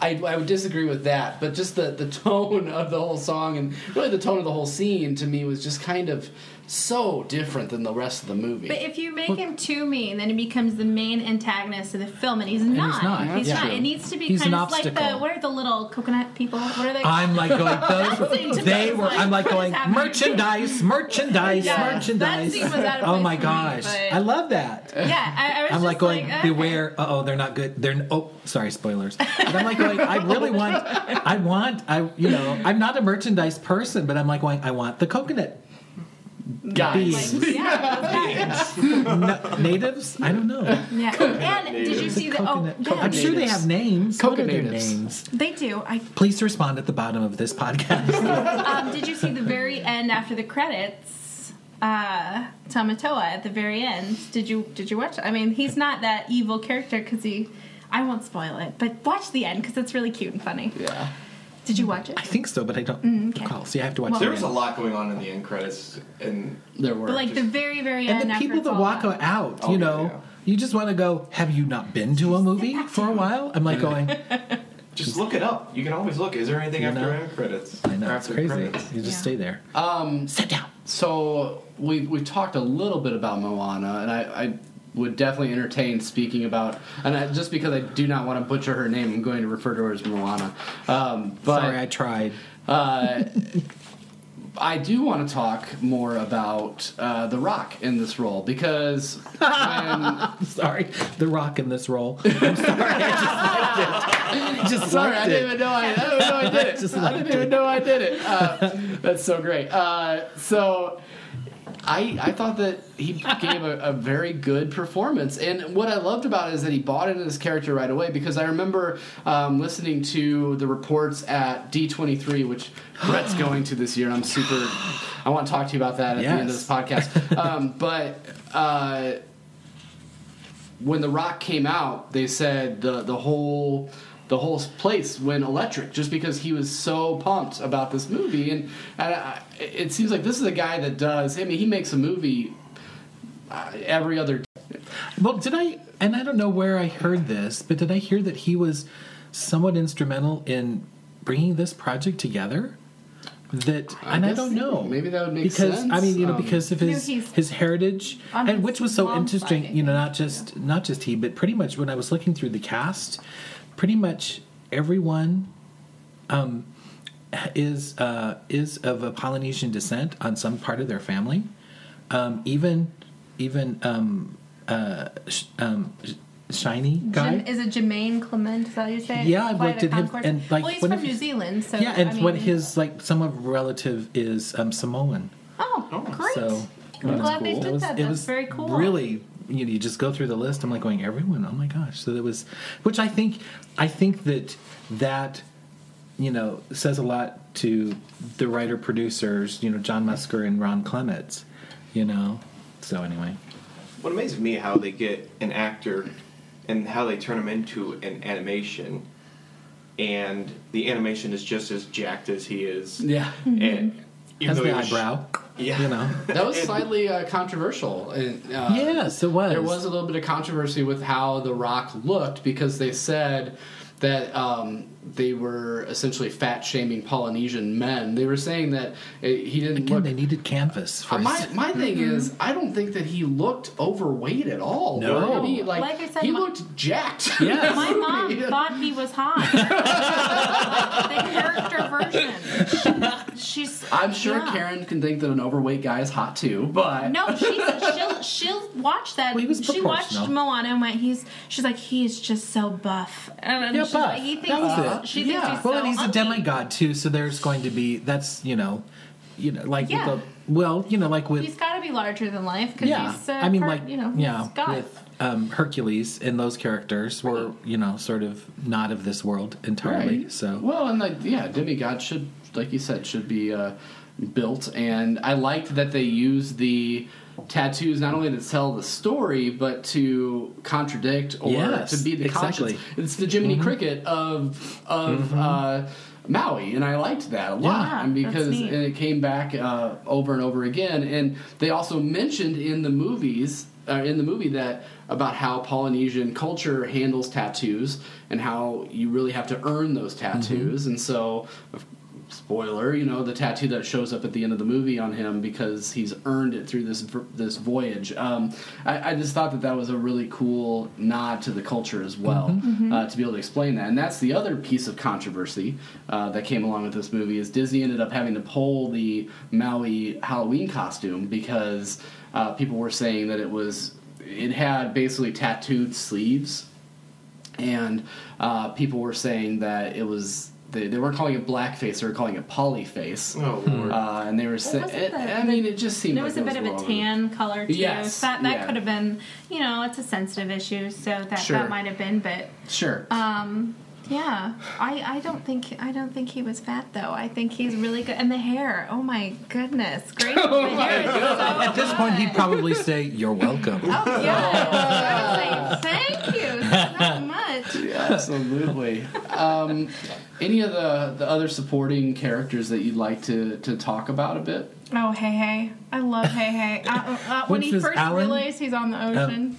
I, I would disagree with that, but just the, the tone of the whole song and really the tone of the whole scene to me was just kind of so different than the rest of the movie. But if you make him too mean, then he becomes the main antagonist of the film, and he's not. not. He's Yeah. not. It needs to be He's kind of like the what are the little coconut people? What are they? I'm like going those. They were. like, I'm like going merchandise, merchandise, Yeah, that merchandise. scene was out of oh my for me, gosh, but- I love that. yeah, I, I was I'm just like going, okay. beware. Uh oh, they're not good. They're oh, sorry, spoilers. But I'm like going. I really want. I want. I you know. I'm not a merchandise person, but I'm like going. I want the coconut Guys. beings. Yeah, No, natives? I don't know. yeah. And did you see the? Oh, yeah, I'm sure they have names. Coconut what are their natives. names? they do. I Please respond at the bottom of this podcast. um, did you see the very end after the credits? Uh, Tamatoa at the very end. Did you did you watch? it? I mean, he's not that evil character because he. I won't spoil it, but watch the end because it's really cute and funny. yeah. Did you watch it? I think so, but I don't Mm, okay. recall. See, I have to watch Well- the There was a lot going on in the end credits, and There were. But like the very very And the people that walk done. out, Oh, you yeah, know, yeah. you just want to go, have you not been to a movie for a while? I'm like going, just look it up. You can always look. Is there anything You after know? end credits? I know, Or it's crazy. credits? You just Yeah. stay there. Um, Sit down. So we we talked a little bit about Moana, and I, I would definitely entertain speaking about. And I, just because I do not want to butcher her name, I'm going to refer to her as Moana. Um, but Sorry, I tried. uh, I do want to talk more about uh, The Rock in this role because I'm sorry. The Rock in this role. I'm sorry. I just liked it. Just Sorry, I didn't it. even know I, I didn't even know I did it. I didn't even know I did it. Uh, that's so great. Uh, so I I thought that he gave a, a very good performance, and what I loved about it is that he bought into this character right away. Because I remember um, listening to the reports at D23, which Brett's going to this year, and I'm super. I want to talk to you about that at the end of this podcast. Um, but. Uh, when The Rock came out, they said the the whole the whole place went electric just because he was so pumped about this movie, and, and I, it seems like this is a guy that does. I mean, he makes a movie uh, every other. Well, did I, and I don't know where I heard this, but did I hear that he was somewhat instrumental in bringing this project together? That, I and I don't know. maybe that would make because, sense. I mean, you know, Um, because of You know, his his heritage, and his which was so interesting. side, you know, not just not just he, but pretty much when I was looking through the cast, pretty much everyone um, is uh, is of a Polynesian descent on some part of their family. Um, even even um, uh, sh- um, sh- shiny guy. Jim, is it Jermaine Clement? Is that how you say it? Yeah, I've looked at him, and, like, well, he's when from New Zealand, so yeah, and I mean, when his like some of relative is um, Samoan. oh, great! So I'm yeah. glad they It did was- that. it That's was very cool. Really, you know, you just go through the list. I'm like going, everyone. Oh my gosh! So there was, which I think, I think that that, you know, says a lot to the writer producers. You know, John Musker and Ron Clements. You know, so anyway, What amazes me how they get an actor and how they turn him into an animation, and the animation is just as jacked as he is. Yeah, Mm-hmm. And even has the eyebrow. Yeah. You know. that was slightly uh, controversial. Uh, yes, it was. There was a little bit of controversy with how The Rock looked because they said that um, they were essentially fat shaming Polynesian men. They were saying that uh, he didn't Again, look. they needed canvas for Uh, my his- my thing is, I don't think that he looked overweight at all. No. I mean, like, Like I said, he my- looked jacked. Yes. My mom thought he was hot. the character version. She's. I'm sure yeah. Karen can think that an overweight guy is hot too, but No, she's, she'll she'll watch that. Well, he was she watched proportional. Moana and went. He's she's like he's just so buff. And Yeah, buff. Like, he thinks That was he's- it. She thinks Yeah. he's Well, so and he's a ugly. demigod too, so there's going to be that's you know, you know, like Yeah. with the well, you know, like with He's got to be larger than life because yeah, he's. Uh, I mean, part, like you know, yeah, God. with um, Hercules and those characters were you know sort of not of this world entirely. Right. So well, and like yeah, demigod should, like you said, should be uh, built. And I liked that they used the tattoos not only to tell the story, but to contradict or Yes, to be the exactly. conscience. It's the Jiminy Cricket of of. Uh, Maui, and I liked that a lot, Yeah, because that's neat. and it came back uh, over and over again. And they also mentioned in the movies uh, in the movie that about how Polynesian culture handles tattoos and how you really have to earn those tattoos, and so. Spoiler, you know the tattoo that shows up at the end of the movie on him because he's earned it through this this voyage. Um, I, I just thought that that was a really cool nod to the culture as well uh, to be able to explain that. And that's the other piece of controversy uh, that came along with this movie is Disney ended up having to pull the Maui Halloween costume because uh, people were saying that it was it had basically tattooed sleeves and uh, people were saying that it was they, they weren't calling it blackface they were calling it polyface Oh lord. uh, and they were saying wasn't the- I mean it just seemed There like was a it bit of a tan color too. Yes, So that that yeah. could have been, you know, it's a sensitive issue, so that Sure. that might have been. But sure um, yeah, I I don't think I don't think he was fat though. I think he's really good. And the hair, oh my goodness, great. Oh the hair is so At this point, he'd probably say, "You're welcome." Oh yeah, I thank you so much. Absolutely. um, any of the, the other supporting characters that you'd like to, to talk about a bit? Oh hey hey, I love hey hey. Uh, uh, when he first Alan? realized he's on the ocean.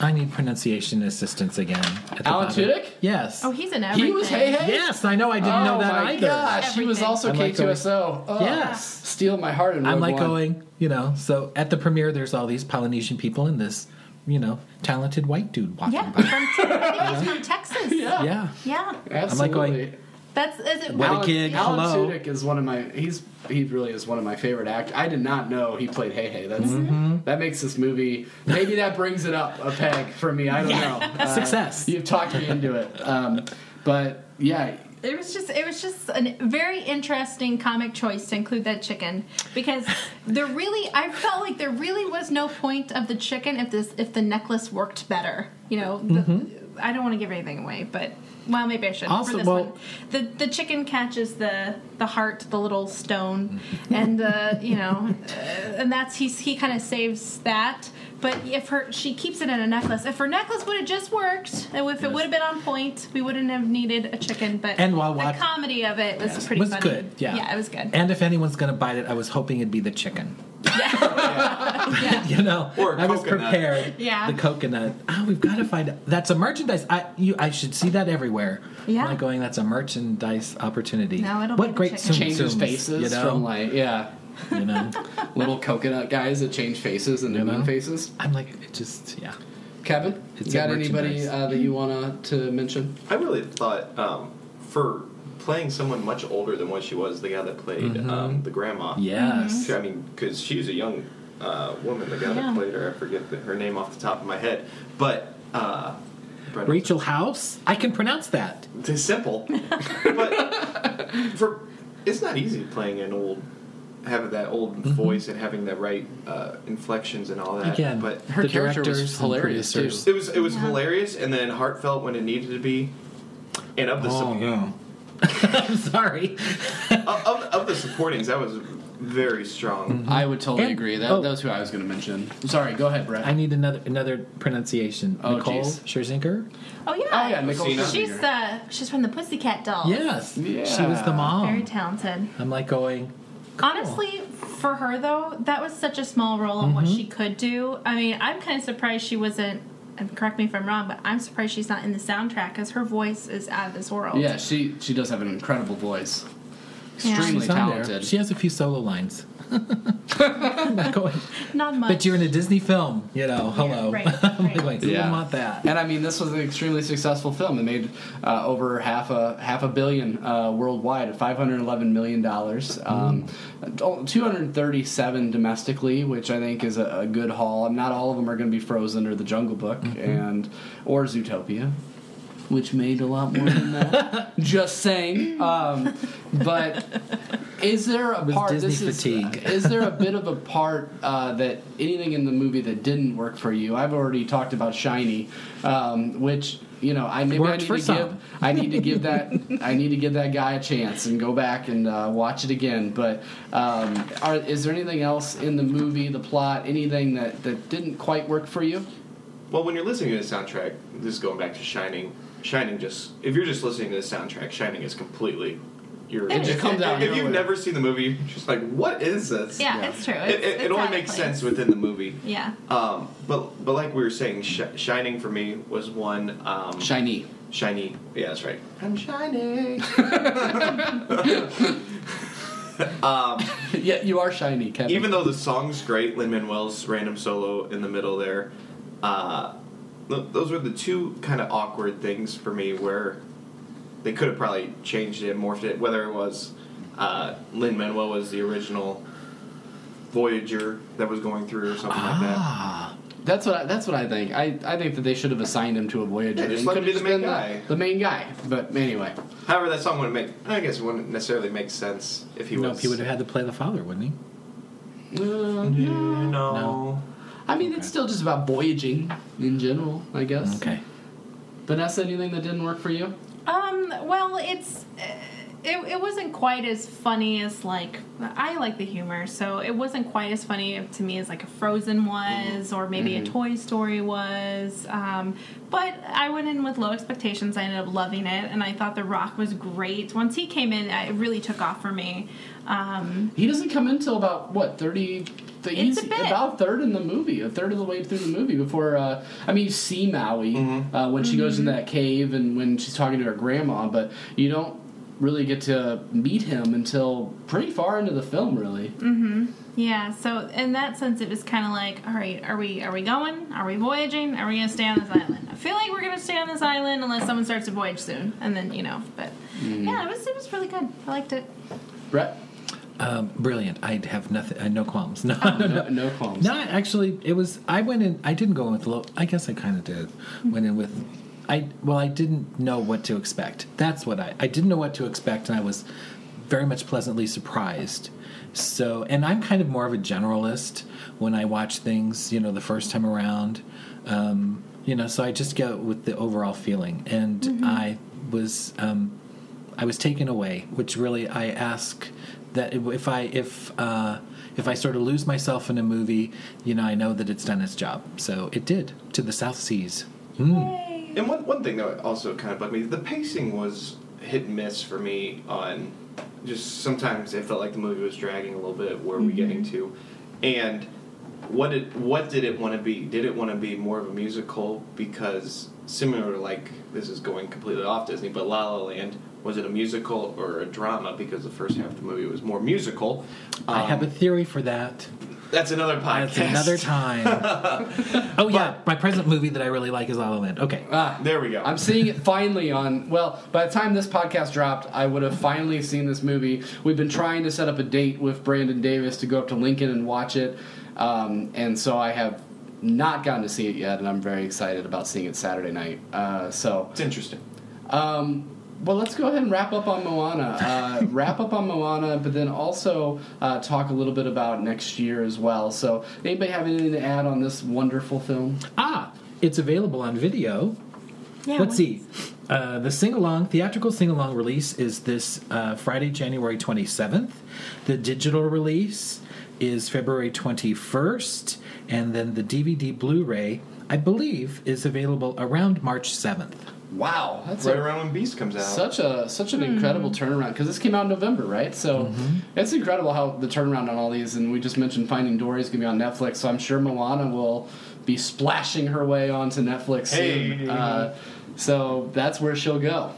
I need pronunciation assistance again. at the Alan bottom. Tudyk? Yes. oh, he's an everything. He was Hey Hey? yes, I know. I didn't oh know that either. Oh my either. gosh, he was Everything. also I'm like K2SO. Oh, Yes. Steal my heart in I'm like One. going, you know. So at the premiere, there's all these Polynesian people and this, you know, talented white dude walking Yeah, by. from, I think he's from Texas. Yeah. Yeah. Yeah. Absolutely. I'm like going, That's is it. What a Alan, gig, Alan hello. Tudyk is one of my he's he really is one of my favorite actors. I did not know he played Hey Hey. That's Mm-hmm. that makes this movie maybe that brings it up a peg for me. I don't know. Uh, Success. You've talked me into it. Um, but yeah, It was just it was just a very interesting comic choice to include that chicken because there really I felt like there really was no point of the chicken if this if the necklace worked better. You know, the, I don't want to give anything away, but well maybe I should Also, for this well- one. The the chicken catches the the heart, the little stone, and uh, you know, uh, and that's he's he kind of saves that. But if her she keeps it in a necklace, if her necklace would have just worked, and if it would have been on point, we wouldn't have needed a chicken. But And while the watch- comedy of it was pretty was funny. good. Yeah. yeah, it was good. And if anyone's going to bite it, I was hoping it'd be the chicken. Yeah. You know, Or a I was coconut. prepared. Yeah. the coconut. Oh, we've got to find that's a merchandise. I you I should see that everywhere. Yeah. I'm like going. That's a merchandise opportunity. No, it'll what the great chicken. Tsum changes Tsums, faces You know, from like yeah, you know. little coconut guys that change faces and You moon know? faces. I'm like it just yeah. Kevin, It's you got anybody uh, that you want to mention? I really thought um, for playing someone much older than what she was, the guy that played Mm-hmm. um, the grandma. Yes. I mean, because she was a young uh, woman, the guy Yeah. that played her. I forget the, her name off the top of my head, but uh, Rachel House. I can pronounce that. It's simple, but for it's not easy playing an old, having that old voice and having the right uh, inflections and all that. Mm-hmm. Again, but Her the character was hilarious, too. it was it was Yeah. hilarious and then heartfelt when it needed to be, and of the Oh sup- yeah. I'm sorry. of, of, of the supportings, that was very strong. I would totally And- agree. That, oh. that was who I was going to mention. Sorry, go ahead, Brett. I need another another pronunciation. Oh, Nicole jeez. Scherzinger. Oh yeah. oh yeah, Nicole Christina. She's Scherzinger. uh she's from the Pussycat Dolls. Yes. Yeah. She was the mom. Very talented. I'm like going. cool. Honestly, for her though, that was such a small role in what she could do. I mean, I'm kind of surprised she wasn't. And correct me if I'm wrong, but I'm surprised she's not in the soundtrack because her voice is out of this world. Yeah, she she does have an incredible voice. Yeah. Extremely She's talented. She has a few solo lines. I'm not going. not much. But you're in a Disney film, you know. Hello. right, I'm right. like, Yeah. would want that? And I mean, this was an extremely successful film. It made uh, over half a half a billion uh, worldwide at 511 million dollars. Um, 237 domestically, which I think is a, a good haul. Not all of them are going to be Frozen or The Jungle Book and or Zootopia. Which made a lot more than that. Just saying. Um, but is there a part? Disney this is, fatigue. is there a bit of a part uh, that anything in the movie that didn't work for you? I've already talked about Shiny, um, which you know I maybe I need for to some. give I need to give that I need to give that guy a chance and go back and uh, watch it again. But um, are, is there anything else in the movie, the plot, anything that that didn't quite work for you? Well, when you're listening to the soundtrack, this is going back to Shining. Shining just if you're just listening to the soundtrack, Shining is completely you're It just if, comes if- out If you've nowhere. never seen the movie, you're just like, what is this? Yeah, it's true. It, It's, it, it it's only makes place. sense within the movie. Yeah. Um, but but like we were saying, Sh- Shining for me was one. Um, Shiny. shiny. Yeah, that's right. I'm shiny. um, yeah, you are shiny, Kevin. even though the song's great, Lin Manuel's random solo in the middle there, uh, th- those were the two kind of awkward things for me where they could have probably changed it, morphed it, whether it was uh, Lin Manuel was the original Voyager that was going through or something like that. Ah, that's what I, that's what I think. I, I think that they should have assigned him to a Voyager. Yeah, just let him be the main guy. The, main guy. But anyway, However, that song wouldn't make. I guess it wouldn't necessarily make sense if he no, was. he would have had to play the father, wouldn't he? uh, No. No. I mean, it's still just about voyaging in general, I guess. Okay. Vanessa, anything that didn't work for you? Um. Well, it's it, it wasn't quite as funny as like I like the humor, so it wasn't quite as funny to me as like a Frozen was, or maybe a Toy Story was. Um, but I went in with low expectations. I ended up loving it, and I thought The Rock was great. Once he came in, it really took off for me. Um, He doesn't come in until about what thirty. The, It's he's a bit. about third in the movie, a third of the way through the movie before. Uh, I mean, you see Maui uh, when she goes in that cave and when she's talking to her grandma, but you don't really get to meet him until pretty far into the film, really. Mm-hmm. Yeah, so in that sense, it was kind of like, all right, are we are we going? Are we voyaging? Are we gonna stay on this island? I feel like we're gonna stay on this island unless someone starts to voyage soon, and then you know. But yeah, it was it was really good. I liked it. Brett, Um, brilliant. I have nothing. I no qualms. No, no, no, no. no qualms. No, actually, it was. I went in. I didn't go in with low. I guess I kind of did. Went in with. I well, I didn't know what to expect. That's what I. I didn't know what to expect, and I was very much pleasantly surprised. So, and I'm kind of more of a generalist when I watch things. You know, the first time around. Um, you know, so I just go with the overall feeling, and I was. Um, I was taken away, which really I ask that if I if uh, if I sort of lose myself in a movie, you know, I know that it's done its job. So it did to the South Seas. Mm. And one, one thing that also kind of bugged me, the pacing was hit and miss for me on just sometimes it felt like the movie was dragging a little bit. Where are we getting to? And what did what did it want to be? Did it want to be more of a musical? Because similar to like this is going completely off Disney, but La La Land was it a musical or a drama? Because the first half of the movie was more musical. I have a Um, theory for that. That's another podcast. That's another time. oh yeah, my present movie that I really like is La La Land. Okay. Ah, There we go. I'm seeing it finally on. Well, by the time this podcast dropped, I would have finally seen this movie. We've been trying to set up a date with Brandon Davis to go up to Lincoln and watch it, um, and so I have not gotten to see it yet, and I'm very excited about seeing it Saturday night. Uh, so, it's interesting. um, well, let's go ahead and wrap up on Moana. Uh, wrap up on Moana, but then also uh, talk a little bit about next year as well. So, anybody have anything to add on this wonderful film? Ah, it's available on video. Yeah. Let's see. Uh, the sing along, theatrical sing along release is this uh, Friday, January 27th. The digital release is February 21st. And then the DVD Blu ray, I believe, is available around March 7th. Wow, that's Right a around when Beast comes out. such a such an incredible hmm. turnaround because this came out in November, right? So mm-hmm. it's incredible how the turnaround on all these. And we just mentioned Finding Dory is going to be on Netflix, so I'm sure Moana will be splashing her way onto Netflix soon. Mm-hmm. Uh, so that's where she'll go.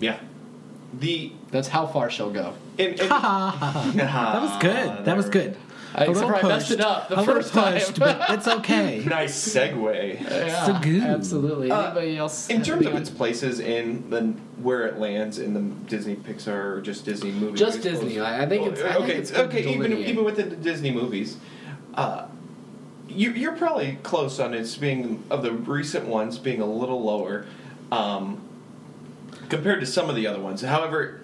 yeah. The That's how far she'll go. and, and, That was good. That was good. I- A little except I messed it up the a little first time. pushed, but it's okay. nice segue. Yeah, good. absolutely. Uh, Anybody else? In terms of its places in the where it lands in the Disney Pixar or just Disney movies, Just Disney. I- I think it's- I think okay. it's good okay. Even delineate. even within the Disney movies, uh, you you're probably close on its being of the recent ones being a little lower um, compared to some of the other ones. However,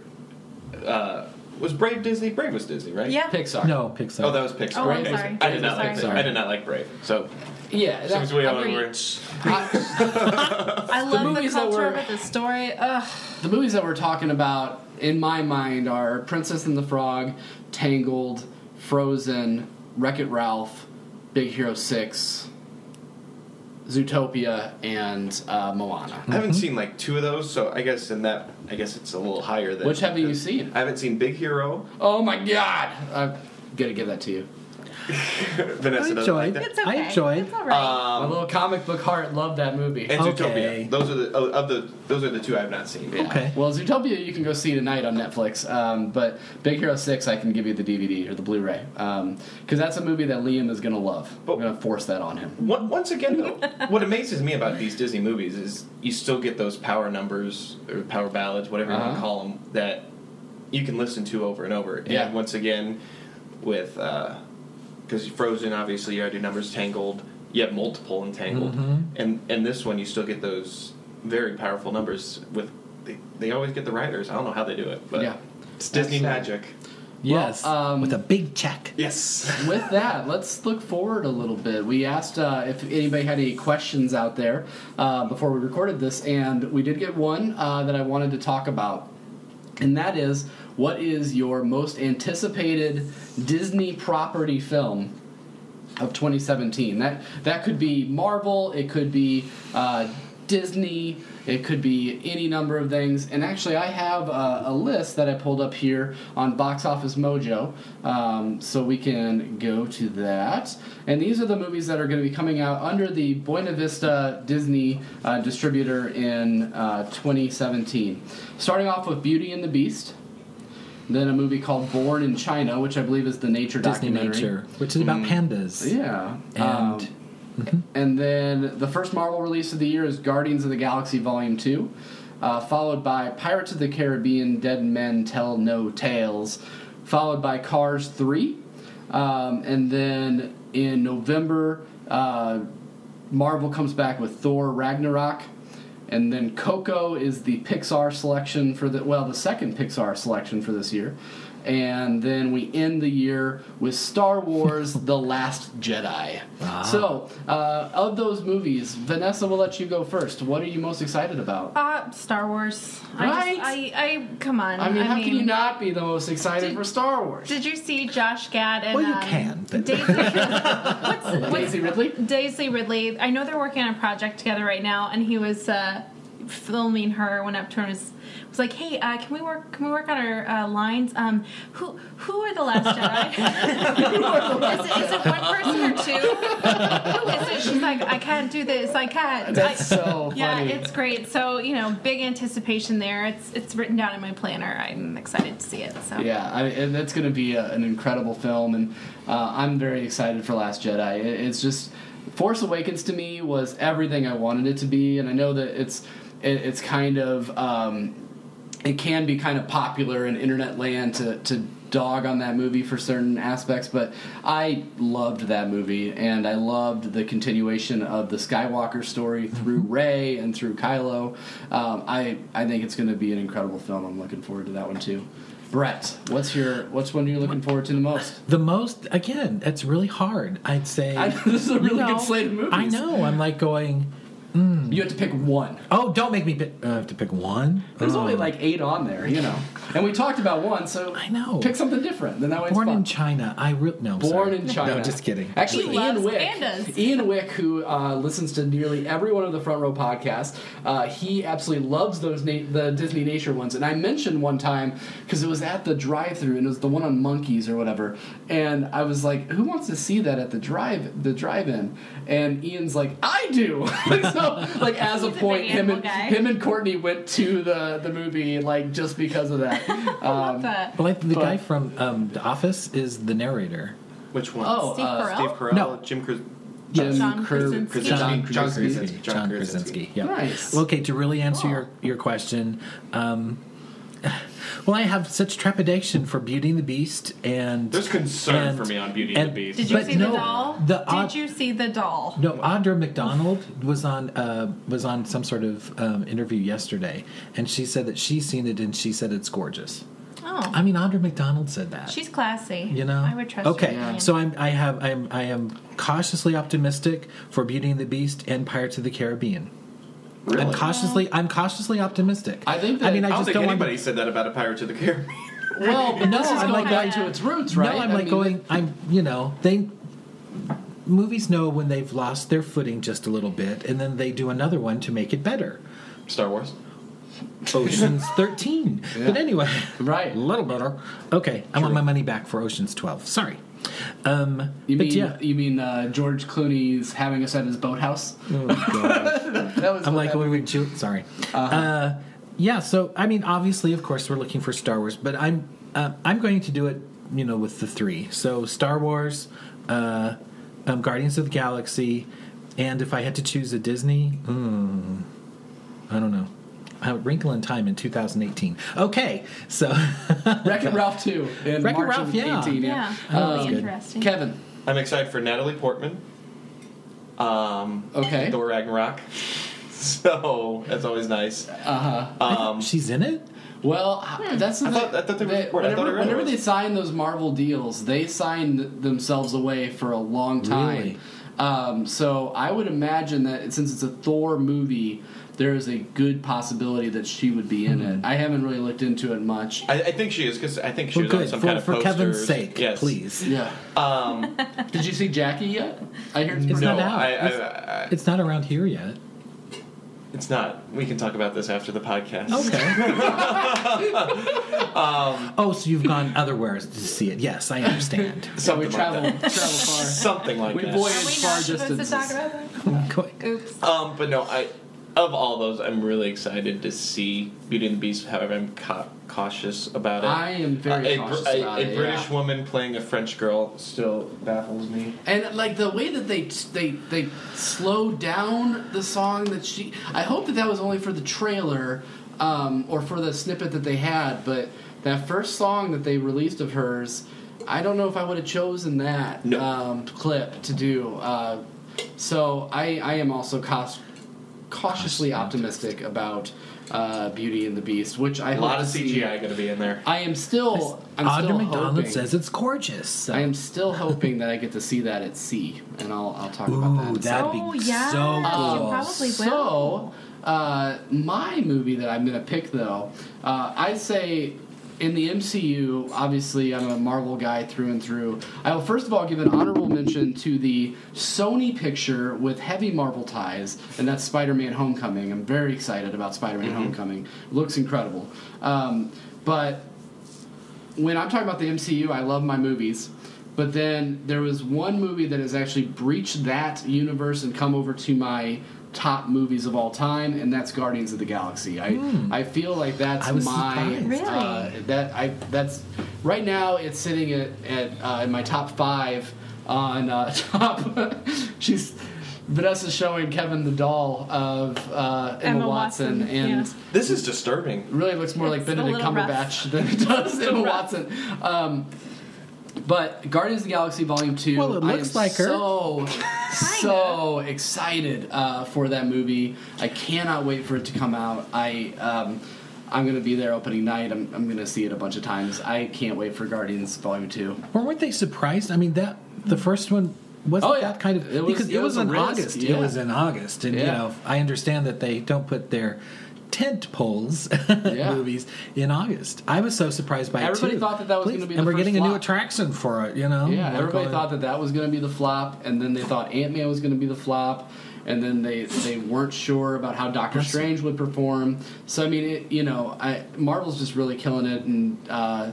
uh, was Brave Disney? Brave was Disney, right? Yeah. Pixar. No, Pixar. Oh, that was Pixar. Oh, I'm okay. sorry. I did not Sorry. like. I did not like Brave. So Yeah. seems that- we all Agreed. were. I- I love the, movies that culture were- of it, the story. Ugh. The movies that we're talking about, in my mind, are Princess and the Frog, Tangled, Frozen, Wreck It Ralph, Big Hero 6. Zootopia, and uh, Moana. I haven't seen like two of those, so I guess in that, I guess it's a little higher than. Which haven't you seen? I haven't seen Big Hero. Oh my god! I'm gonna give that to you. Vanessa I doesn't like enjoyed that. It's okay. I enjoyed. It's all right. My little comic book heart loved that movie. And Okay. Zootopia. Those are the oh, of the those are the two I have not seen. Yeah. Okay. Well, Zootopia you can go see tonight on Netflix, um, but Big Hero Six I can give you the DVD or the Blu-ray because that's a movie that Liam is gonna love. But- I'm gonna force that on him. One- Once again, though, what amazes me about these Disney movies is you still get those power numbers or power ballads, whatever you want Uh-huh. to call them, that you can listen to over and over. And Yeah. once again, with because Frozen, obviously you had your numbers tangled. You have multiple entangled, Mhm. and and this one you still get those very powerful numbers. With they, they always get the writers. I don't know how they do it, but Yeah. it's Disney That's, uh, magic. Yes, Well, um, with a big check. Yes. With that, let's look forward a little bit. We asked uh, if anybody had any questions out there uh, before we recorded this, and we did get one uh, that I wanted to talk about. And that is, what is your most anticipated Disney property film of 2017? That that could be Marvel, it could be uh, Disney, it could be any number of things. And actually, I have a, a list that I pulled up here on Box Office Mojo, um, so we can go to that. And these are the movies that are going to be coming out under the Buena Vista Disney uh, distributor in uh, 2017. Starting off with Beauty and the Beast. Then a movie called Born in China, which I believe is the nature Disney documentary. Nature, which is about pandas. Yeah. And- Um, and then the first Marvel release of the year is Guardians of the Galaxy Volume 2, uh, followed by Pirates of the Caribbean Dead Men Tell No Tales, followed by Cars 3. Um, and then in November, uh, Marvel comes back with Thor Ragnarok. And then Coco is the Pixar selection for the well, the second Pixar selection for this year. And then we end the year with Star Wars: The Last Jedi. So, uh, of those movies, Vanessa, will let you go first. What are you most excited about? Uh, Star Wars. Right? I, just, I, I, come on. I mean, how can you not be the most excited Did- for Star Wars? Did you see Josh Gad and Well, you um, can, but- Daisy, what's, what's Daisy Ridley? Daisy Ridley? I know they're working on a project together right now, and he was uh, filming her. Went up to her and was, was like, "Hey, uh, can we work? Can we work on our uh, lines? Um, who who are the Last Jedi? is, it, is it one person or two? Who is it?" She's like, "I can't do this. I can't." That's I- so Yeah, funny. it's great. So you know, big anticipation there. It's it's written down in my planner. I'm excited to see it. So Yeah, I and that's going to be a, an incredible film, and uh, I'm very excited for Last Jedi. It, it's just Force Awakens to me was everything I wanted it to be, and I know that it's it, it's kind of um, it can be kind of popular in internet land to to dog on that movie for certain aspects, but I loved that movie, and I loved the continuation of the Skywalker story through Rey and through Kylo. Um, I I think it's going to be an incredible film. I'm looking forward to that one too. Brett, what's your what's one you're looking forward to the most? The most again, it's really hard. I'd say I- this is a really you know, good slate of movies. I know. I'm like going. You have to pick one. Oh, don't make me. Pick, uh, I have to pick one. There's Oh. only like eight on there, you know. And we talked about one, so I know. Pick something different. Then that way Born fun. in China. I re- no. I'm Born sorry. in China. No, just kidding. Actually, He Ian loves Wick, pandas. Ian Wick, who uh, listens to nearly every one of the Front Row podcasts, uh, he absolutely loves those na- the Disney Nature ones. And I mentioned one time because it was at the drive-through and it was the one on Monkeys or whatever. And I was like, "Who wants to see that at the drive the drive-in?" And Ian's like, "I do." so, like as a He's a point, him and guy. him and Courtney went to the the movie like just because of that. Um, But- Well, like the But- guy from um, The Office is the narrator. Which one? Oh, Steve uh, Carell? Steve Carell, No. Jim Kras- Jim John Kr- Krasinski. John John Krasinski. Krasinski. John John Krasinski. Yeah. Nice. Well, okay, to really answer your your question, um, well, I have such trepidation for Beauty and the Beast, and There's concern and- for me on Beauty and the Beast. Did you But see no, the doll? the Did odd- you see the doll? No, Audra McDonald was on uh, was on some sort of um, interview yesterday, and she said that she's seen it and she said it's gorgeous. Oh, I mean, Audra McDonald said that. she's classy. you know, I would trust. Her. Okay, your so I'm I have I'm I am cautiously optimistic for Beauty and the Beast and Pirates of the Caribbean. I'm cautiously I'm cautiously optimistic. I think I mean I I don't just think don't anybody want. said that about a Pirates of the Caribbean. Well, but No, this is I'm going like back to its roots, right? No, I'm I like mean, going. I'm you know they movies know when they've lost their footing just a little bit, and then they do another one to make it better. Star Wars. Ocean's 13. But anyway, Right. a little better. Okay, I want my money back for Ocean's 12. Sorry. Um, You mean yeah, you mean uh, George Clooney's having us at his boathouse? that was I'm like, that we movie- would shoot. Sorry. uh yeah. So I mean, obviously, of course, we're looking for Star Wars, but I'm uh, I'm going to do it, you know, with the three. So Star Wars, uh, um, Guardians of the Galaxy, and if I had to choose a Disney, mm, I don't know. Uh, Wrinkle in Time in 2018. Okay, so Wreck It Ralph 2 in Wreck-It March Ralph, of yeah. 18. Yeah, Yeah. that'll that's be good. interesting. Kevin. I'm excited for Natalie Portman. Um, Okay. Thor Ragnarok. So that's always nice. Uh huh. Um, she's in it. Well, that's the I thought- I thought they were recorded. I thought whenever, I read it whenever was. they sign those Marvel deals, they sign themselves away for a long time. Really? Um, so I would imagine that since it's a Thor movie, there is a good possibility that she would be in Hmm. it. I haven't really looked into it much. I, I think she is because I think she Well, was on some for, kind of for Kevin's sake, Yes. please. Yeah. Um, Did you see Jackie yet? I hear it's It's not no, out. I, I, It's- I, It's not around here yet. it's not. We can talk about this after the podcast. Okay. oh, so you've gone otherwhere to see it? Yes, I understand. So we Something travel like travel far. Something like We that. We voyage Are we far not supposed to distances. talk about that? Go- Oops. Um, but no, I of all those, I'm really excited to see Beauty and the Beast. However, I'm ca- cautious about it. I am very Uh, a, cautious a, about a it, British yeah. woman playing a French girl still baffles me. And like the way that they they they slowed down the song that she. I hope that that was only for the trailer, um, or for the snippet that they had. But that first song that they released of hers, I don't know if I would have chosen that um, clip to do. Uh, so I I am also caus- cautiously optimistic about uh, Beauty and the Beast, which I A hope lot of. CGI going to be in there. I am still. I'm Audra still McDonald hoping. says it's gorgeous. So. I am still hoping that I get to see that at sea, and I'll I'll talk about that. Ooh, that'd be Oh, yeah. so You cool. probably will. So, uh, my movie that I'm going to pick, though, uh, I say in the MCU, obviously, I'm a Marvel guy through and through. I will first of all give an honorable mention to the Sony picture with heavy Marvel ties, and that's Spider Man Homecoming. I'm very excited about Spider Man Homecoming. looks incredible. Um, but when I'm talking about the MCU, I love my movies. But then there was one movie that has actually breached that universe and come over to my top movies of all time, and that's Guardians of the Galaxy. I I feel like that's. I was my surprised. Really? uh, that I that's right now it's sitting at at uh, in my top five on uh, top. she's. Vanessa's showing Kevin the doll of uh, Emma, Emma Watson, Watson, and yeah. This is disturbing. really looks more like It's a Benedict little rough. Cumberbatch than it does Emma rough. Watson. Um, but Guardians of the Galaxy Volume Two. Well, it I looks am like her. So so excited uh, for that movie. I cannot wait for it to come out. I. Um, I'm gonna be there opening night. I'm, I'm gonna see it a bunch of times. I can't wait for Guardians Volume Two. Or weren't they surprised? I mean, that the first one wasn't Oh, yeah. that kind of It was- because it it was, was in risk, August. yeah. It was in August, and you know, I understand that they don't put their tent poles Yeah. movies in August. I was so surprised by Everybody it too. thought that that was gonna be and we're getting a new attraction for it. You know, Yeah, everybody uh, thought that that was going to be the flop, and then they thought Ant Man was going to be the flop, and then they they weren't sure about how Doctor That's- Strange would perform. So I mean, it, you know, I, Marvel's just really killing it, and uh,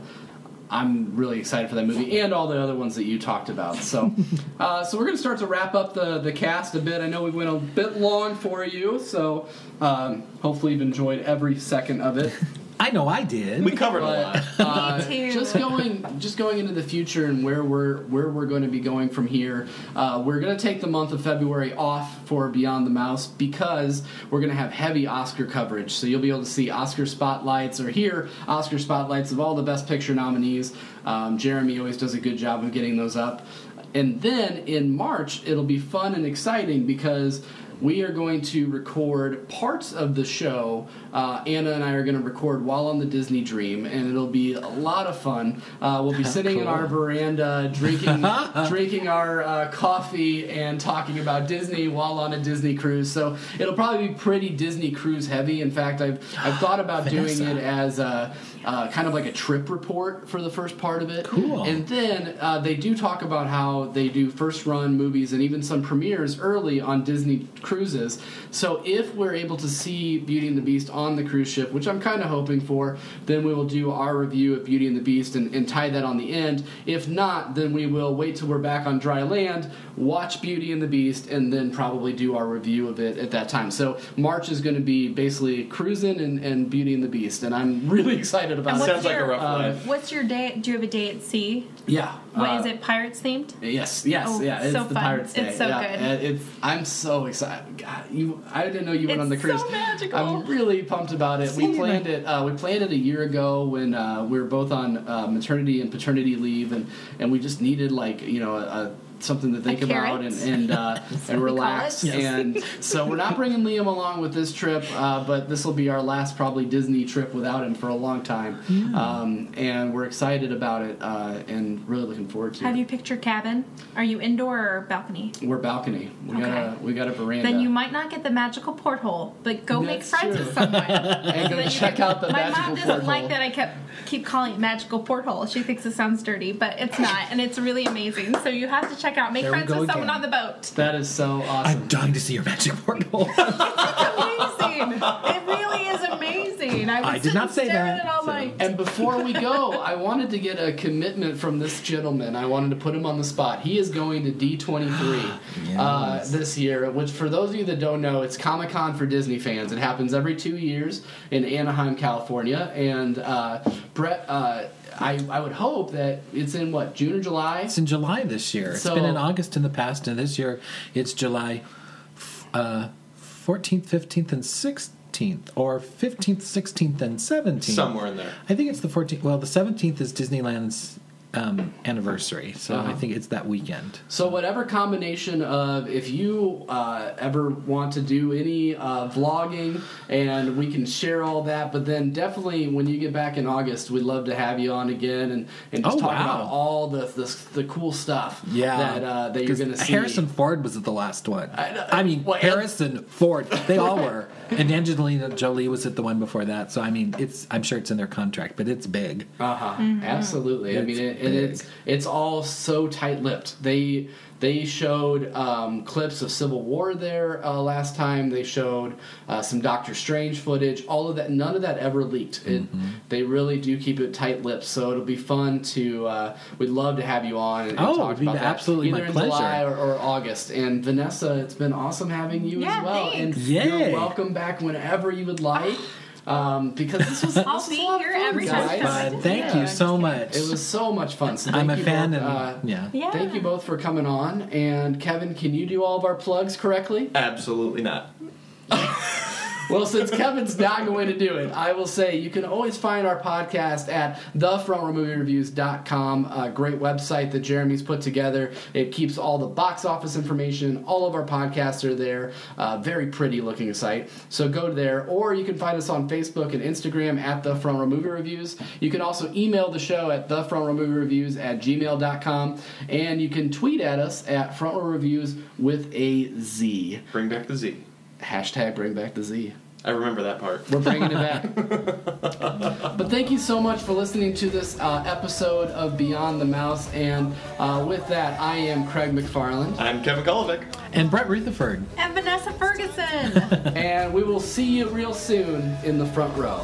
I'm really excited for that movie and all the other ones that you talked about. So, uh, so we're going to start to wrap up the the cast a bit. I know we went a bit long for you, so um, hopefully you've enjoyed every second of it. I know I did. We covered a lot. Uh, Me too. just going, just going into the future and where we're where we're going to be going from here. Uh, we're going to take the month of February off for Beyond the Mouse because we're going to have heavy Oscar coverage. So you'll be able to see Oscar spotlights or hear Oscar spotlights of all the Best Picture nominees. Um, Jeremy always does a good job of getting those up. And then in March, it'll be fun and exciting because we are going to record parts of the show. Uh, Anna and I are going to record while on the Disney Dream, and it'll be a lot of fun. Uh, we'll be sitting in our veranda, drinking drinking our uh, coffee and talking about Disney while on a Disney cruise. So it'll probably be pretty Disney cruise heavy. In fact, I've I've thought about doing it as a, uh, kind of like a trip report for the first part of it. Cool. And then uh, they do talk about how they do first run movies and even some premieres early on Disney cruises. So if we're able to see Beauty and the Beast on the cruise ship, which I'm kind of hoping for, then we will do our review of Beauty and the Beast and, and tie that on the end. If not, then we will wait till we're back on dry land, watch Beauty and the Beast, and then probably do our review of it at that time. So March is going to be basically cruising and, and Beauty and the Beast, and I'm really excited about And it. what's Sounds like a your- rough life. What's your day? Do you have a day at sea? Yeah. What uh, is it? Pirates themed? Yes, yes, Oh, yeah. It's so the fun. Pirates Day. It's so yeah, good. and It's, I'm so excited. God, you, I didn't know you went It's on the cruise. so magical. I'm really pumped about it. We planned it. Uh, we planned it a year ago when uh, we were both on uh, maternity and paternity leave, and and we just needed like you know a. a something to think about and carrot? and, uh, and relax it. and so we're not bringing Liam along with this trip uh, but this will be our last probably Disney trip without him for a long time um, and we're excited about it uh, and really looking forward to it. Have it you picked your cabin? Are you indoor or balcony? we're balcony. We got a we got a veranda. Then you might not get the magical porthole, but go make friends true. with someone. and go Then check out the My magical mom doesn't porthole. like that I kept keep calling it magical porthole. She thinks it sounds dirty, but it's not, and it's really amazing. So you have to check out. Make There we friends go with someone again. on the boat. That is so awesome. I'm dying to see your magic portal. It's amazing. it really is amazing. I, would I did not say that, At it all so- night. and before we go, I wanted to get a commitment from this gentleman. I wanted to put him on the spot. He is going to D23 uh, this year, which for those of you that don't know, it's Comic Con for Disney fans. It happens every two years in Anaheim, California. And uh, Brett, uh, I, I would hope that it's in what, June or July? It's in July this year. It's So- been in August in the past, and this year it's July uh, 14th, 15th, and 16th, or 15th, 16th, and 17th. Somewhere in there. I think it's the 14th. Well, the 17th is Disneyland's um, anniversary, so I Uh-huh. think it's that weekend. So whatever combination of if you uh, ever want to do any uh, vlogging and we can share all that, but then definitely when you get back in August, we'd love to have you on again and, and just Oh, talk wow. about all the, the the cool stuff Yeah, that uh, that you're 'Cause going to see. Harrison Ford was at the last one. I I, know. mean, Well, and- Harrison Ford. They all were, and Angelina Jolie was at the one before that. So I mean, it's I'm sure it's in their contract, but it's big. Uh huh. Absolutely. I mean, it, and it's it's all so tight-lipped. They they showed um, clips of Civil War there uh, last time. They showed uh, some Doctor Strange footage. All of that. None of that ever leaked. It, Mm-hmm. They really do keep it tight-lipped. So it'll be fun to. Uh, we'd love to have you on and, and Oh, talk it'd be about that absolutely either my in pleasure. July or, or August. And Vanessa, it's been awesome having you Yeah, as well. thanks. And Yay. you're welcome back whenever you would like. Um, because this was I'll this was be a lot here fun, every time. guys. Fun. Thank Yeah. you so much. It was so much fun. So I'm a fan, both, and uh, yeah. Yeah. Thank you both for coming on. And Kevin, can you do all of our plugs correctly? Absolutely not. Well, since Kevin's not going to do it, I will say you can always find our podcast at thefrontrowmoviereviews.com. A great website that Jeremy's put together. It keeps all the box office information. All of our podcasts are there. Uh, very pretty looking site. So go there. Or you can find us on Facebook and Instagram at The Front Row Movie Reviews. You can also email the show at thefrontrowmoviereviews at gmail.com. And you can tweet at us at Front Row Reviews with a Z. Bring back the Z. Hashtag bring back the Z. I remember that part. We're bringing it back. but thank you so much for listening to this uh, episode of Beyond the Mouse. And uh, with that, I am Craig McFarland. I'm Kevin Golovic. And Brett Rutherford. And Vanessa Ferguson. and we will see you real soon in the front row.